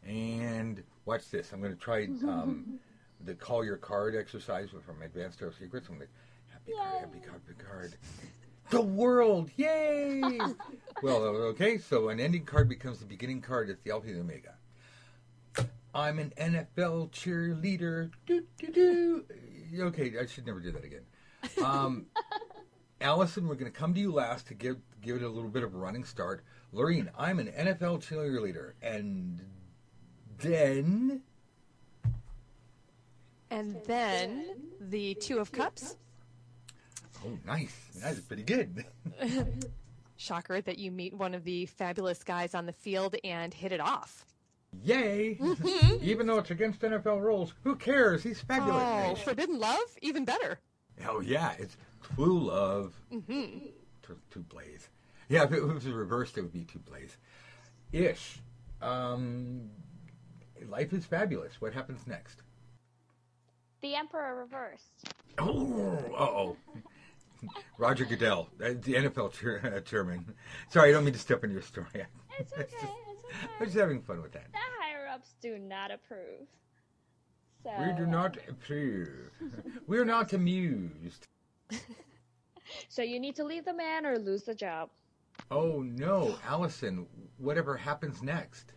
And watch this. I'm going to try um, the call your card exercise from Advanced Tarot Secrets. I'm going to happy card, happy card, happy card. The world, yay! well, okay. So an ending card becomes the beginning card. It's the Alpha and the Omega. I'm an NFL cheerleader. Doo, doo, doo. Okay, I should never do that again. Um, Allison, we're going to come to you last to give give it a little bit of a running start. Lorene, I'm an NFL cheerleader, and then And then the Two of Cups. oh, nice, that's pretty good. Shocker that you meet one of the fabulous guys on the field and hit it off. Yay! Even though it's against NFL rules, who cares? He's fabulous. Oh, forbidden love? Even better. Oh yeah, it's true love. Mm-hmm. Two, two blaze. Yeah, if it was reversed, it would be two blaze. Ish. Um, life is fabulous. What happens next? The Emperor reversed. Oh, oh. Roger Goodell, uh, the NFL uh, chairman. Sorry, I don't mean to step into your story. It's okay. It's just- I'm just having fun with that. the higher ups do not approve. So We do not approve. We're not amused. So you need to leave the man or lose the job. Oh no, Allison, whatever happens next?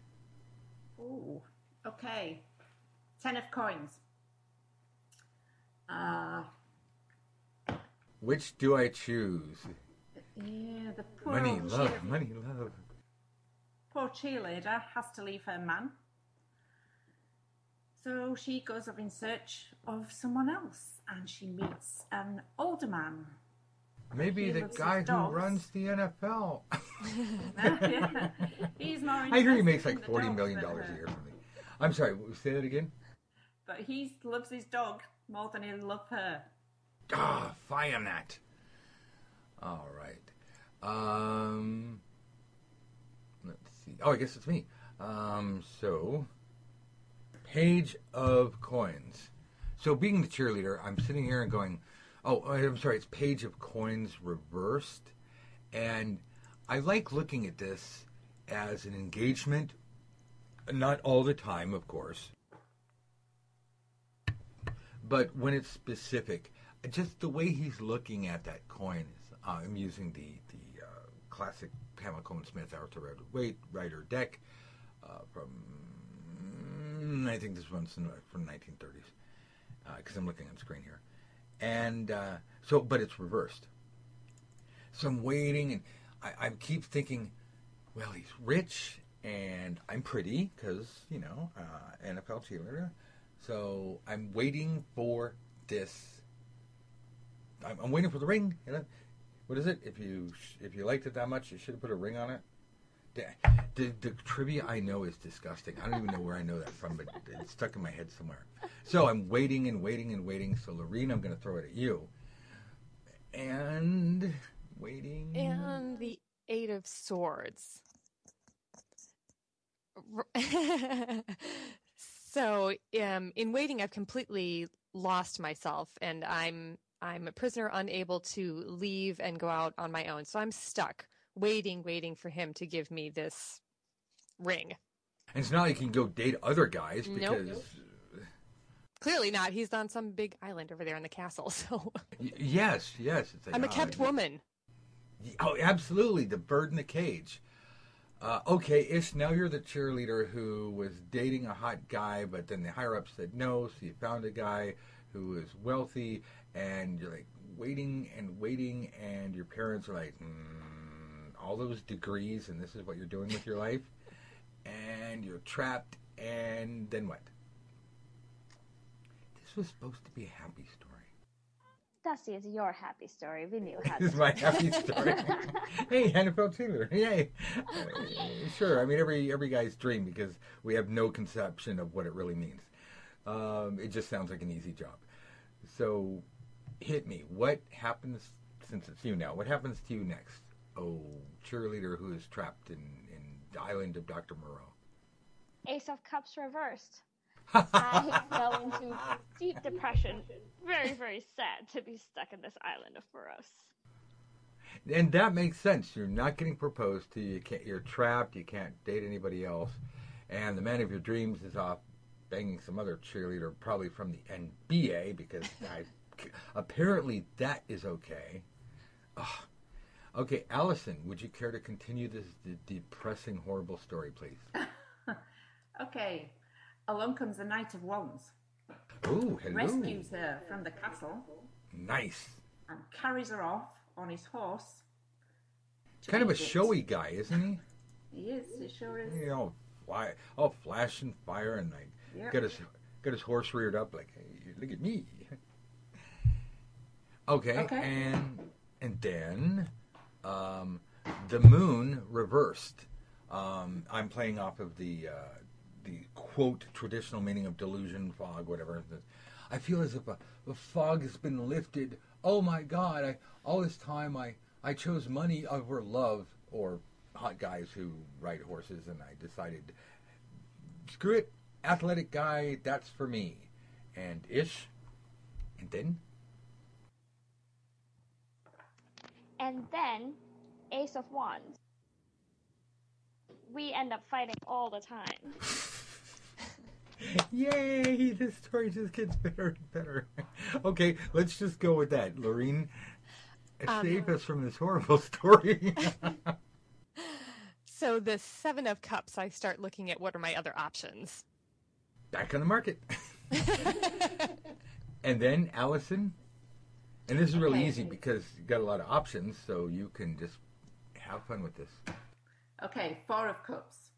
Ooh, okay. Ten of coins. Uh, Which do I choose? yeah, the poor Money, old love, cheer- money, love. Poor cheerleader has to leave her man. So she goes off in search of someone else and she meets an older man. Maybe He the guy who dogs. runs the NFL. Yeah. He's more I hear he makes like forty million dollars a year something. I'm sorry, say that again. But he loves his dog more than he loves her. Ah, fire that. All right. Um, see. Oh, I guess it's me. Um, so, page of coins. So, being the cheerleader, I'm sitting here and going, "Oh, I'm sorry. It's page of coins reversed," and I like looking at this as an engagement. Not all the time, of course, but when it's specific, just the way he's looking at that coin. Uh, I'm using the the uh, classic Colman Smith Arthur Waite Rider deck uh, from mm, I think this one's from the 1930s because I'm looking on screen here, and uh, so but it's reversed. So I'm waiting, and I, I keep thinking, well, he's rich, and I'm pretty because you know uh, NFL cheerleader. So I'm waiting for this. I'm, I'm waiting for the ring. You know, what is it? If you if you liked it that much, you should have put a ring on it. The, the, the trivia I know is disgusting. I don't even know where I know that from, but it's stuck in my head somewhere. So I'm waiting and waiting and waiting. So Lorene, I'm going to throw it at you. And waiting. And the Eight of Swords. so, um, in waiting, I've completely lost myself, and I'm I'm a prisoner, unable to leave and go out on my own. So I'm stuck, waiting, waiting for him to give me this ring. And it's not like you can go date other guys Nope. because Clearly not. He's on some big island over there in the castle. So y- yes, yes, it's like, I'm a uh, kept woman. Oh, absolutely, the bird in the cage. Uh, okay, Ish, now you're the cheerleader who was dating a hot guy, but then the higher up said no, so you found a guy who is wealthy, and you're like waiting and waiting, and your parents are like, mm, all those degrees, and this is what you're doing with your life, and you're trapped, and then what? This was supposed to be a happy story. Dusty, it's your happy story. We knew how This is my happy story. hey, NFL cheerleader. Yay. Uh, sure. I mean, every every guy's dream because we have no conception of what it really means. Um, it just sounds like an easy job. So, hit me. What happens since it's you now? What happens to you next? Oh, cheerleader who is trapped in in the island of Dr. Moreau. Ace of Cups reversed. I fell into deep depression. Very, very sad to be stuck in this island of Boros. And that makes sense. You're not getting proposed to. You can't. You're trapped. You can't date anybody else. And the man of your dreams is off banging some other cheerleader, probably from the NBA, because I, apparently that is okay. Ugh. Okay, Allison, would you care to continue this d- depressing, horrible story, please? Okay, along comes the Knight of Wands, Ooh, hello. rescues her from the castle, Nice. and carries her off on his horse. to Kind of a Egypt. showy guy, isn't he? He is, he sure is. You know, fly, all flash and fire, and like Yeah. got his got his horse reared up, like, hey, look at me. Okay, Okay. and and then um, the moon reversed. Um, I'm playing off of the uh, the quote traditional meaning of delusion, fog, whatever. I feel as if a, a fog has been lifted. Oh my God! I all this time I I chose money over love or hot guys who ride horses, and I decided screw it, athletic guy, that's for me. And Ish, And then? And then, Ace of Wands. We end up fighting all the time. Yay! This story just gets better and better. okay, let's just go with that. Lorene, Um, save us from this horrible story. So the Seven of Cups, I start looking at what are my other options. Back on the market. and then Allison. And this is really Okay. easy because you got a lot of options, so you can just have fun with this. Okay, Four of Cups.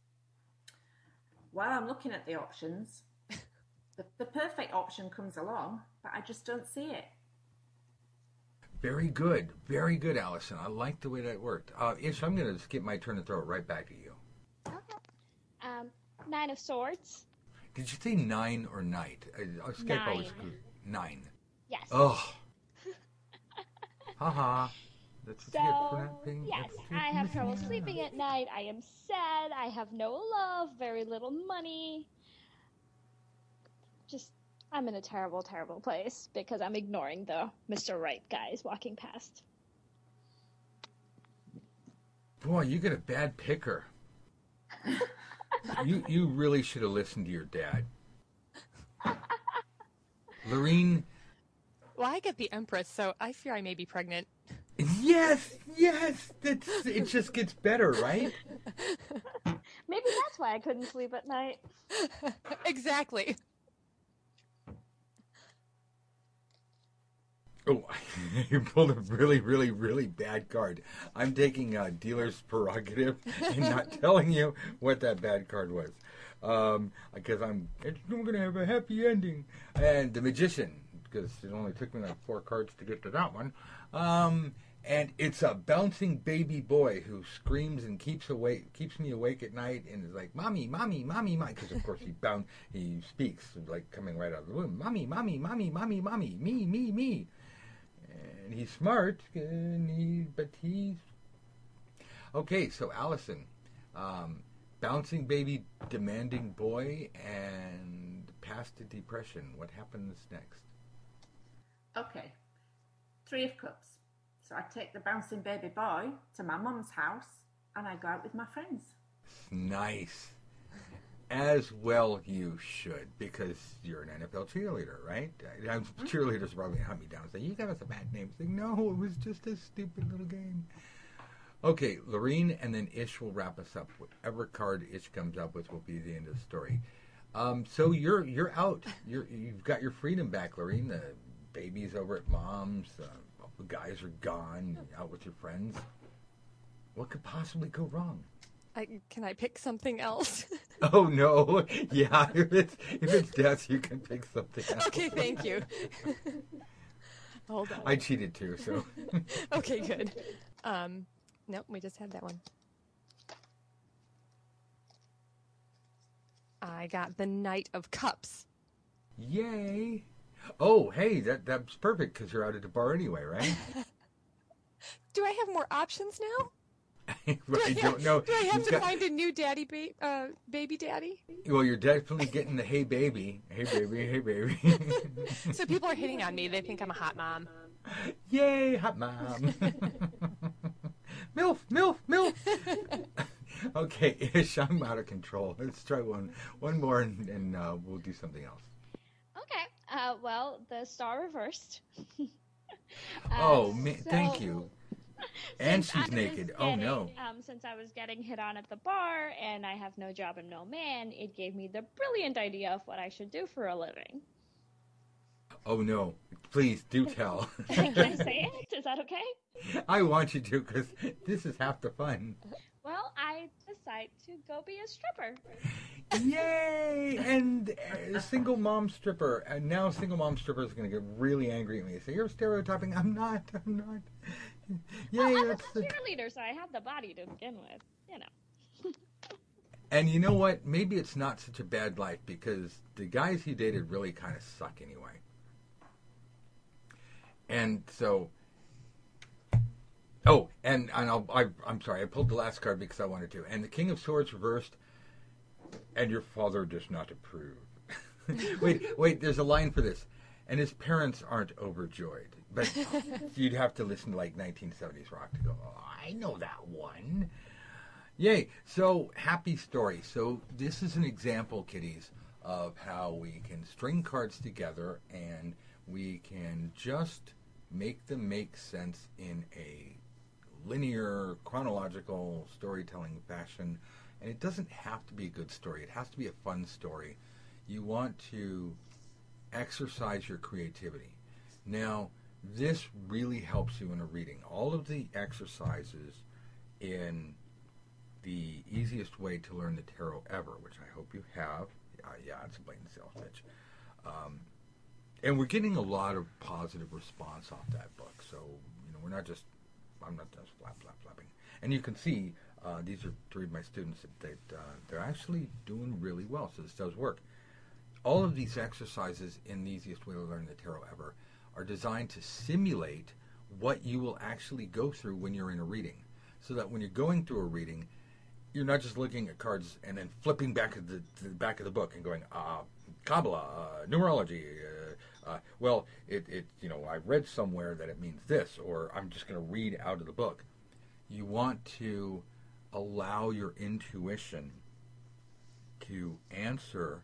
While I'm looking at the options, the, the perfect option comes along, but I just don't see it. Very good. Very good, Allison. I like the way that worked. Uh, Ish, I'm going to skip my turn and throw it right back at you. Um, Nine of Swords. Did you say nine or night? I, I skip always Nine. screw- Nine. Yes. Oh. Haha. That's you get So, yes, that's I have trouble sleeping at night. I am sad. I have no love, very little money. Just, I'm in a terrible, terrible place because I'm ignoring the Mr. Right guys walking past. Boy, you get a bad picker. you you really should have listened to your dad. Lorene, Well, I get the Empress, so I fear I may be pregnant. yes, yes, that's it. Just gets better, right? Maybe that's why I couldn't sleep at night. exactly. Oh, you pulled a really, really, really bad card. I'm taking uh, dealer's prerogative and not telling you what that bad card was, um, because I'm I'm gonna have a happy ending. And the magician, because it only took me like four cards to get to that one. Um, and it's a bouncing baby boy who screams and keeps awake, keeps me awake at night, and is like, "Mommy, mommy, mommy, mommy," because of course he bound, he speaks like coming right out of the womb, "Mommy, mommy, mommy, mommy, mommy, me, me, me." and he's smart, and he, but he's okay. So Allison, um, bouncing baby, demanding boy, and past depression. What happens next? Okay, Three of Cups. So I take the bouncing baby boy to my mum's house and I go out with my friends. Nice. As well you should, because you're an NFL cheerleader, right? Cheerleaders are probably hunt me down and say, "You got us a bad name." Say, "No, it was just a stupid little game." Okay, Lorene, and then Ish will wrap us up. Whatever card Ish comes up with will be the end of the story. Um, so you're you're out. You're you've got your freedom back, Lorene. The baby's over at mom's. Uh, the guys are gone. Out with your friends. What could possibly go wrong? I, can I pick something else? Oh no! Yeah, if it's if it's death, you can pick something else. okay, thank you. Hold on. I cheated too, so Okay, good. Um, nope, we just had that one. I got the Knight of Cups. yay! Oh, hey, that that's perfect because you're out at the bar anyway, right? Do I have more options now? I Do don't know. Do I have You've to got- find a new daddy, ba- uh, baby daddy? Well, you're definitely getting the hey baby, hey baby, hey baby. So people are hitting on me. They think I'm a hot mom. Yay, hot mom. milf, milf, milf. okay, Ish, I'm out of control. Let's try one one more and, and uh, we'll do something else. Uh, well, the star reversed. oh, Uh, ma- thank you. And she's I naked. was Oh no. Um, since I was getting hit on at the bar and I have no job and no man, it gave me the brilliant idea of what I should do for a living. Oh no. Please do tell. Can I say it? Is that okay? I want you to because this is half the fun. Well, I decide to go be a stripper. Yay! And a single mom stripper. And now single mom stripper is going to get really angry at me. So you're stereotyping. I'm not. I'm not. Yay, Well, I was that's a the... cheerleader, so I have the body to begin with. You know. And you know what? Maybe it's not such a bad life because the guys he dated really kind of suck anyway. And so, oh, and and I'll, I, I'm sorry, I pulled the last card because I wanted to. And the King of Swords reversed, and your father does not approve. wait, wait. There's a line for this. and his parents aren't overjoyed. But you'd have to listen to like 1970s rock to go, oh, I know that one. Yay. So, happy story. So, this is an example, kiddies, of how we can string cards together and we can just make them make sense in a linear, chronological storytelling fashion. And it doesn't have to be a good story, it has to be a fun story. You want to exercise your creativity. Now, this really helps you in a reading. All of the exercises in the easiest way to learn the tarot ever, which I hope you have. Uh, yeah, it's a blatant sales pitch. Um, and we're getting a lot of positive response off that book. So, you know, we're not just, I'm not just flap, flap, flapping. And you can see, uh, these are three of my students that, uh, they're actually doing really well. So this does work. All of these exercises in the easiest way to learn the tarot ever are designed to simulate what you will actually go through when you're in a reading. So that when you're going through a reading, you're not just looking at cards and then flipping back to the, the back of the book and going, uh, Kabbalah, uh, numerology. Uh, uh, well, it, it, you know, I read somewhere that it means this, or I'm just going to read out of the book. You want to allow your intuition to answer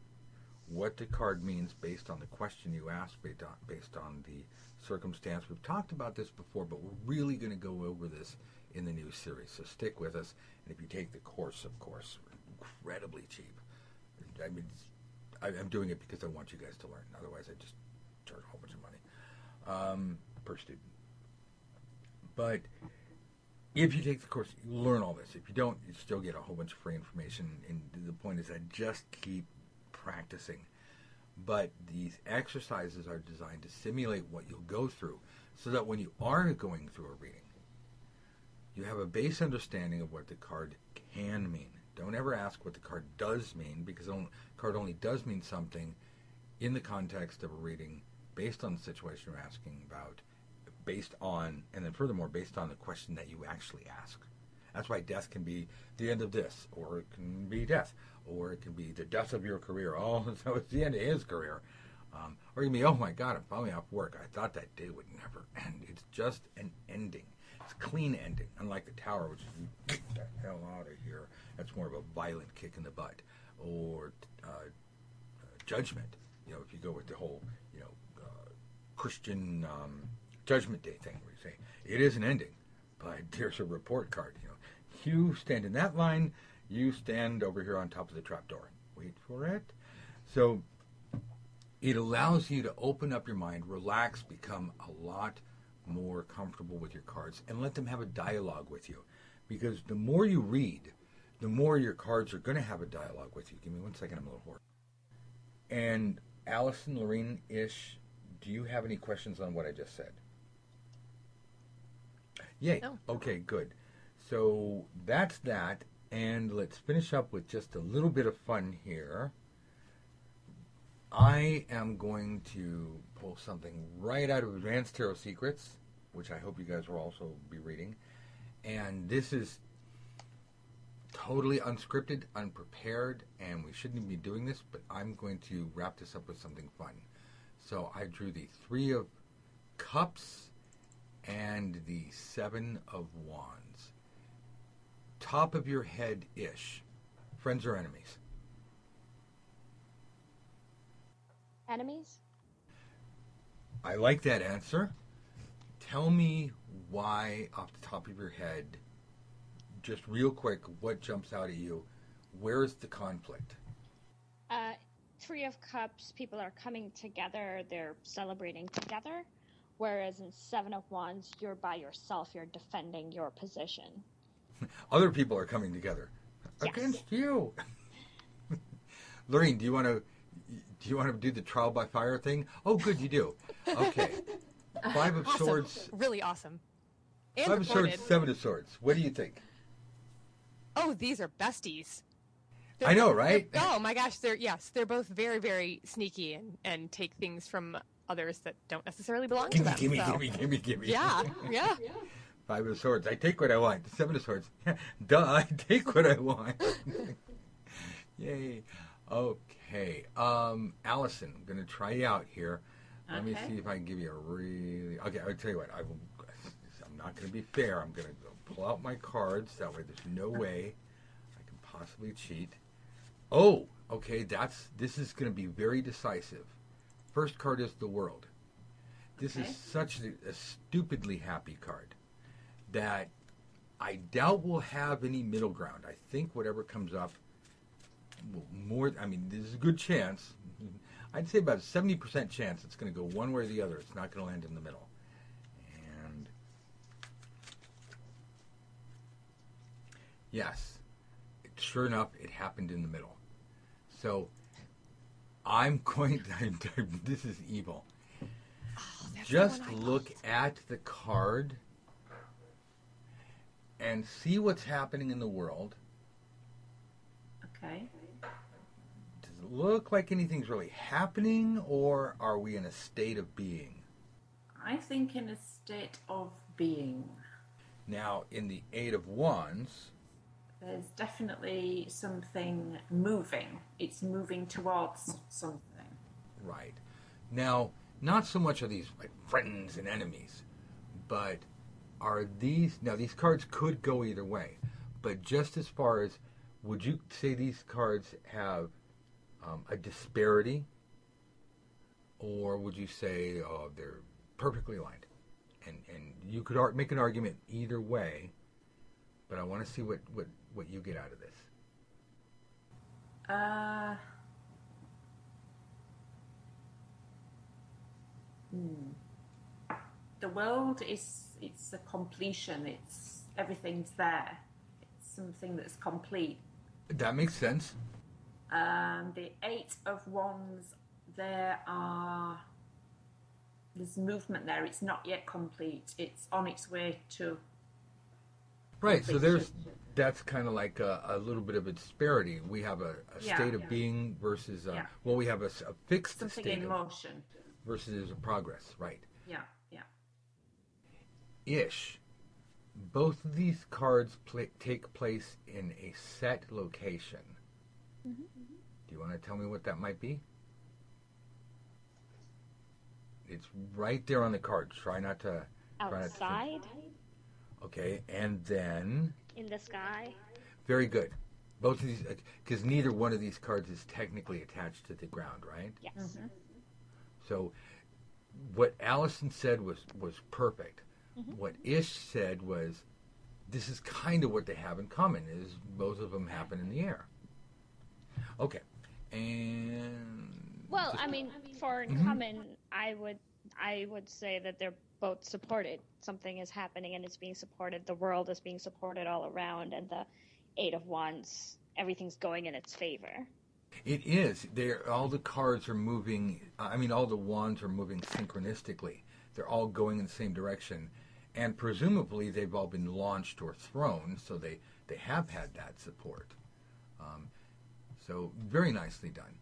what the card means based on the question you ask, based on, based on the circumstance. We've talked about this before, but we're really going to go over this in the new series. So stick with us. And if you take the course, of course, incredibly cheap. I mean, I, am doing it because I want you guys to learn. Otherwise, I just charge a whole bunch of money um, per student. But if you take the course, you learn all this. If you don't, you still get a whole bunch of free information. And the point is, I just keep practicing. But these exercises are designed to simulate what you'll go through so that when you are going through a reading, you have a base understanding of what the card can mean. Don't ever ask what the card does mean because the card only does mean something in the context of a reading based on the situation you're asking about, based on, and then furthermore, based on the question that you actually ask. That's why death can be the end of this, or it can be death, or it can be the death of your career. Oh, so it's the end of his career. Um, or you can be, oh my God, I'm finally off work. I thought that day would never end. It's just an ending. It's a clean ending, unlike the tower, which is get the hell out of here. That's more of a violent kick in the butt. Or uh, uh, judgment. You know, if you go with the whole, you Christian um, Judgment Day thing, where you say it is an ending, but there's a report card. You know, you stand in that line you stand over here on top of the trapdoor. Wait for it. So it allows you to open up your mind, relax, become a lot more comfortable with your cards, and let them have a dialogue with you. Because the more you read, the more your cards are going to have a dialogue with you. Give me one second, I'm a little hoarse. And Allison, Lorene, Ish, do you have any questions on what I just said? Yay. No. Okay, good. So that's that. And let's finish up with just a little bit of fun here. I am going to pull something right out of Advanced Tarot Secrets, which I hope you guys will also be reading. And this is totally unscripted, unprepared, and we shouldn't be doing this, but I'm going to wrap this up with something fun. So I drew the Three of Cups and the Seven of Wands top of your head ish, friends or enemies? Enemies? I like that answer. Tell me why, off the top of your head, just real quick, what jumps out at you? Where's the conflict? Uh, Three of Cups, people are coming together, they're celebrating together. Whereas in Seven of Wands, you're by yourself, you're defending your position. Other people are coming together yes. against you. Lorene, do you want to do you want to do the trial by fire thing? Oh, good, you do. Okay. Five of awesome. swords. Really awesome. And Five reported. of swords, seven of swords. What do you think? Oh, these are besties. They're, I know, right? Oh my gosh, they're yes, they're both very, very sneaky and, and take things from others that don't necessarily belong gimme, to them. Gimme, so. gimme, gimme, gimme. Yeah, yeah. Five of Swords. I take what I want. Seven of Swords. Duh, I take what I want. Yay. Okay. Um, Allison, I'm going to try you out here. Let me see if I can give you a really. Okay, I'll tell you what. I will. I'm not going to be fair. I'm going to go pull out my cards. That way, there's no way I can possibly cheat. Oh, okay. That's this is going to be very decisive. First card is the world. This Okay. is such a, a stupidly happy card that I doubt we'll have any middle ground. I think whatever comes up will more. I mean, there's a good chance. I'd say about a seventy percent chance it's going to go one way or the other. It's not going to land in the middle. And yes, sure enough, it happened in the middle. So I'm going. To, this is evil. Oh, That's Just look at the card and see what's happening in the world. Okay. Does it look like anything's really happening, or are we in a state of being? I think in a state of being. Now, in the Eight of Wands, There's definitely something moving. It's moving towards something. right. Now, not so much are these like friends and enemies, but are these now these cards could go either way. But just as far as would you say these cards have um, a disparity, or would you say oh they're perfectly aligned? And and you could ar- make an argument either way, but I want to see what, what, what you get out of this. Uh, hmm. The world is it's a completion. It's everything's there. It's something that's complete. That makes sense. Um, the eight of wands. There are there's movement there. It's not yet complete. It's on its way to Right. So there's. That's kind of like a, a little bit of a disparity. We have a, a Yeah, state of yeah. being versus uh, Yeah. well, we have a fixed something state in of motion. versus a progress. Right. Yeah, yeah. Ish. Both of these cards pla take place in a set location. Mm-hmm. Do you want to tell me what that might be? It's right there on the card. Try not to. Try not to think. Outside, Okay, and then in the sky. very good. Both of these, because neither one of these cards is technically attached to the ground, right? Yes. Mm-hmm. So, what Allison said was was perfect. Mm-hmm. What Ish said was, this is kind of what they have in common. Is both of them happen in the air. Okay, and Well, I mean, for Mhm. common, I would I would say that they're both supported. Something is happening and it's being supported. The world is being supported all around, and the Eight of Wands, everything's going in its favor. It is. They're, all the cards are moving. I mean, all the wands are moving synchronistically. They're all going in the same direction, and presumably they've all been launched or thrown, so they they have had that support. Um, so very nicely done.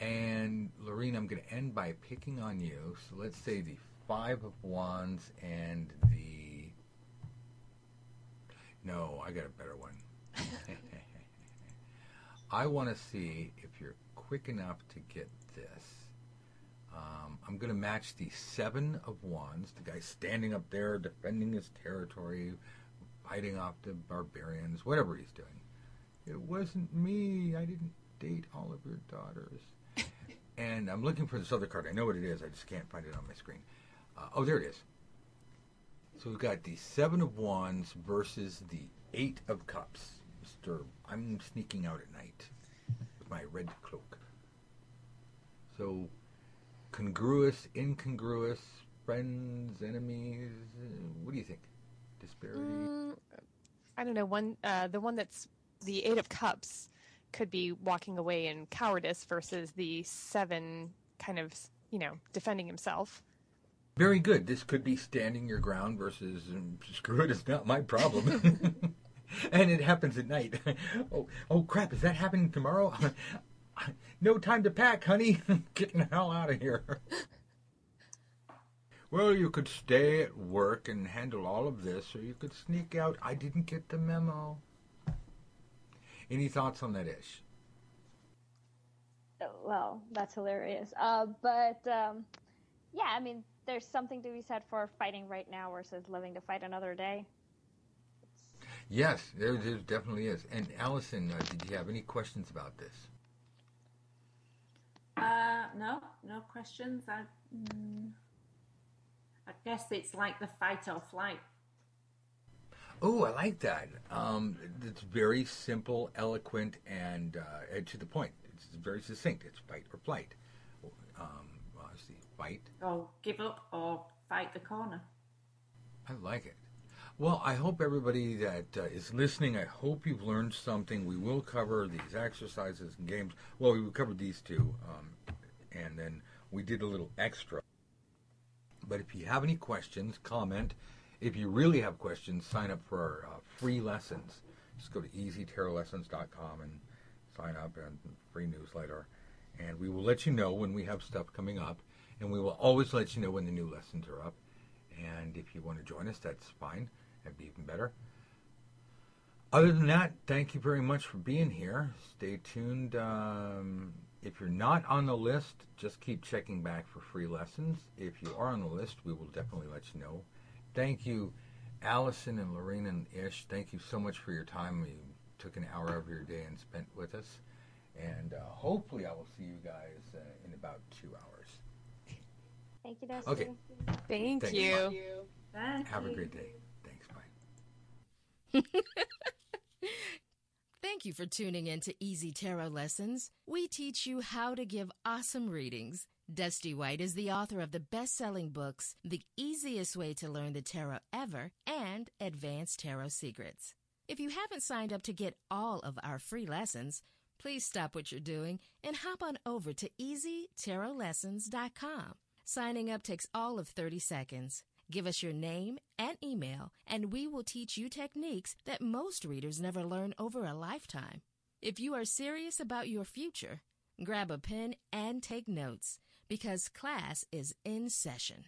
And Lorene, I'm going to end by picking on you. So let's say the five of wands and the. No, I got a better one. I want to see if you're quick enough to get this. Um, I'm going to match the Seven of Wands, the guy standing up there defending his territory, fighting off the barbarians, whatever he's doing. It wasn't me. I didn't date all of your daughters. and I'm looking for this other card. I know what it is. I just can't find it on my screen. Uh, oh, there it is. So we've got the Seven of Wands versus the Eight of Cups. Mr. I'm sneaking out at night with my red cloak. So, congruous, incongruous, friends, enemies. Uh, what do you think? Disparity? Mm, I don't know. One, uh, the one that's the Eight of Cups could be walking away in cowardice versus the Seven kind of, you know, defending himself. Very good. This could be standing your ground versus um, screw it, it's not my problem. and it happens at night. oh, oh crap! Is that happening tomorrow? no time to pack, honey. Getting the hell out of here. well, you could stay at work and handle all of this, or you could sneak out. I didn't get the memo. Any thoughts on that ish? Oh, Well, that's hilarious. Uh, but um, yeah, I mean, there's something to be said for fighting right now versus living to fight another day. Yes, there, there definitely is. And Allison, uh, did you have any questions about this? Uh, no, no questions. I, mm, I guess it's like the fight or flight. Oh, I like that. Um, it's very simple, eloquent, and, uh, to the point. It's very succinct. It's fight or flight. Um, well, let's see, fight. Or give up or fight the corner. I like it. Well, I hope everybody that uh, is listening, I hope you've learned something. We will cover these exercises and games. Well, we covered these two, um, and then we did a little extra. But if you have any questions, comment. If you really have questions, sign up for our uh, free lessons. Just go to easytarotlessons.com and sign up and free newsletter. And we will let you know when we have stuff coming up. And we will always let you know when the new lessons are up. And if you want to join us, that's fine. That'd be even better. Other than that, thank you very much for being here. Stay tuned. Um, if you're not on the list, just keep checking back for free lessons. If you are on the list, we will definitely let you know. Thank you, Allison and Lorene and Ish. Thank you so much for your time. You took an hour of your day and spent with us. And uh, hopefully, I will see you guys uh, in about two hours. Thank you, Dusty. Okay. Thank Thanks, you. Thank Have a great day. Thanks. Bye. Thank you for tuning in to Easy Tarot Lessons. We teach you how to give awesome readings. Dusty White is the author of the best selling books, The Easiest Way to Learn the Tarot Ever, and Advanced Tarot Secrets. If you haven't signed up to get all of our free lessons, please stop what you're doing and hop on over to EasyTarotLessons.com. Signing up takes all of 30 seconds. Give us your name and email, and we will teach you techniques that most readers never learn over a lifetime. If you are serious about your future, grab a pen and take notes because class is in session.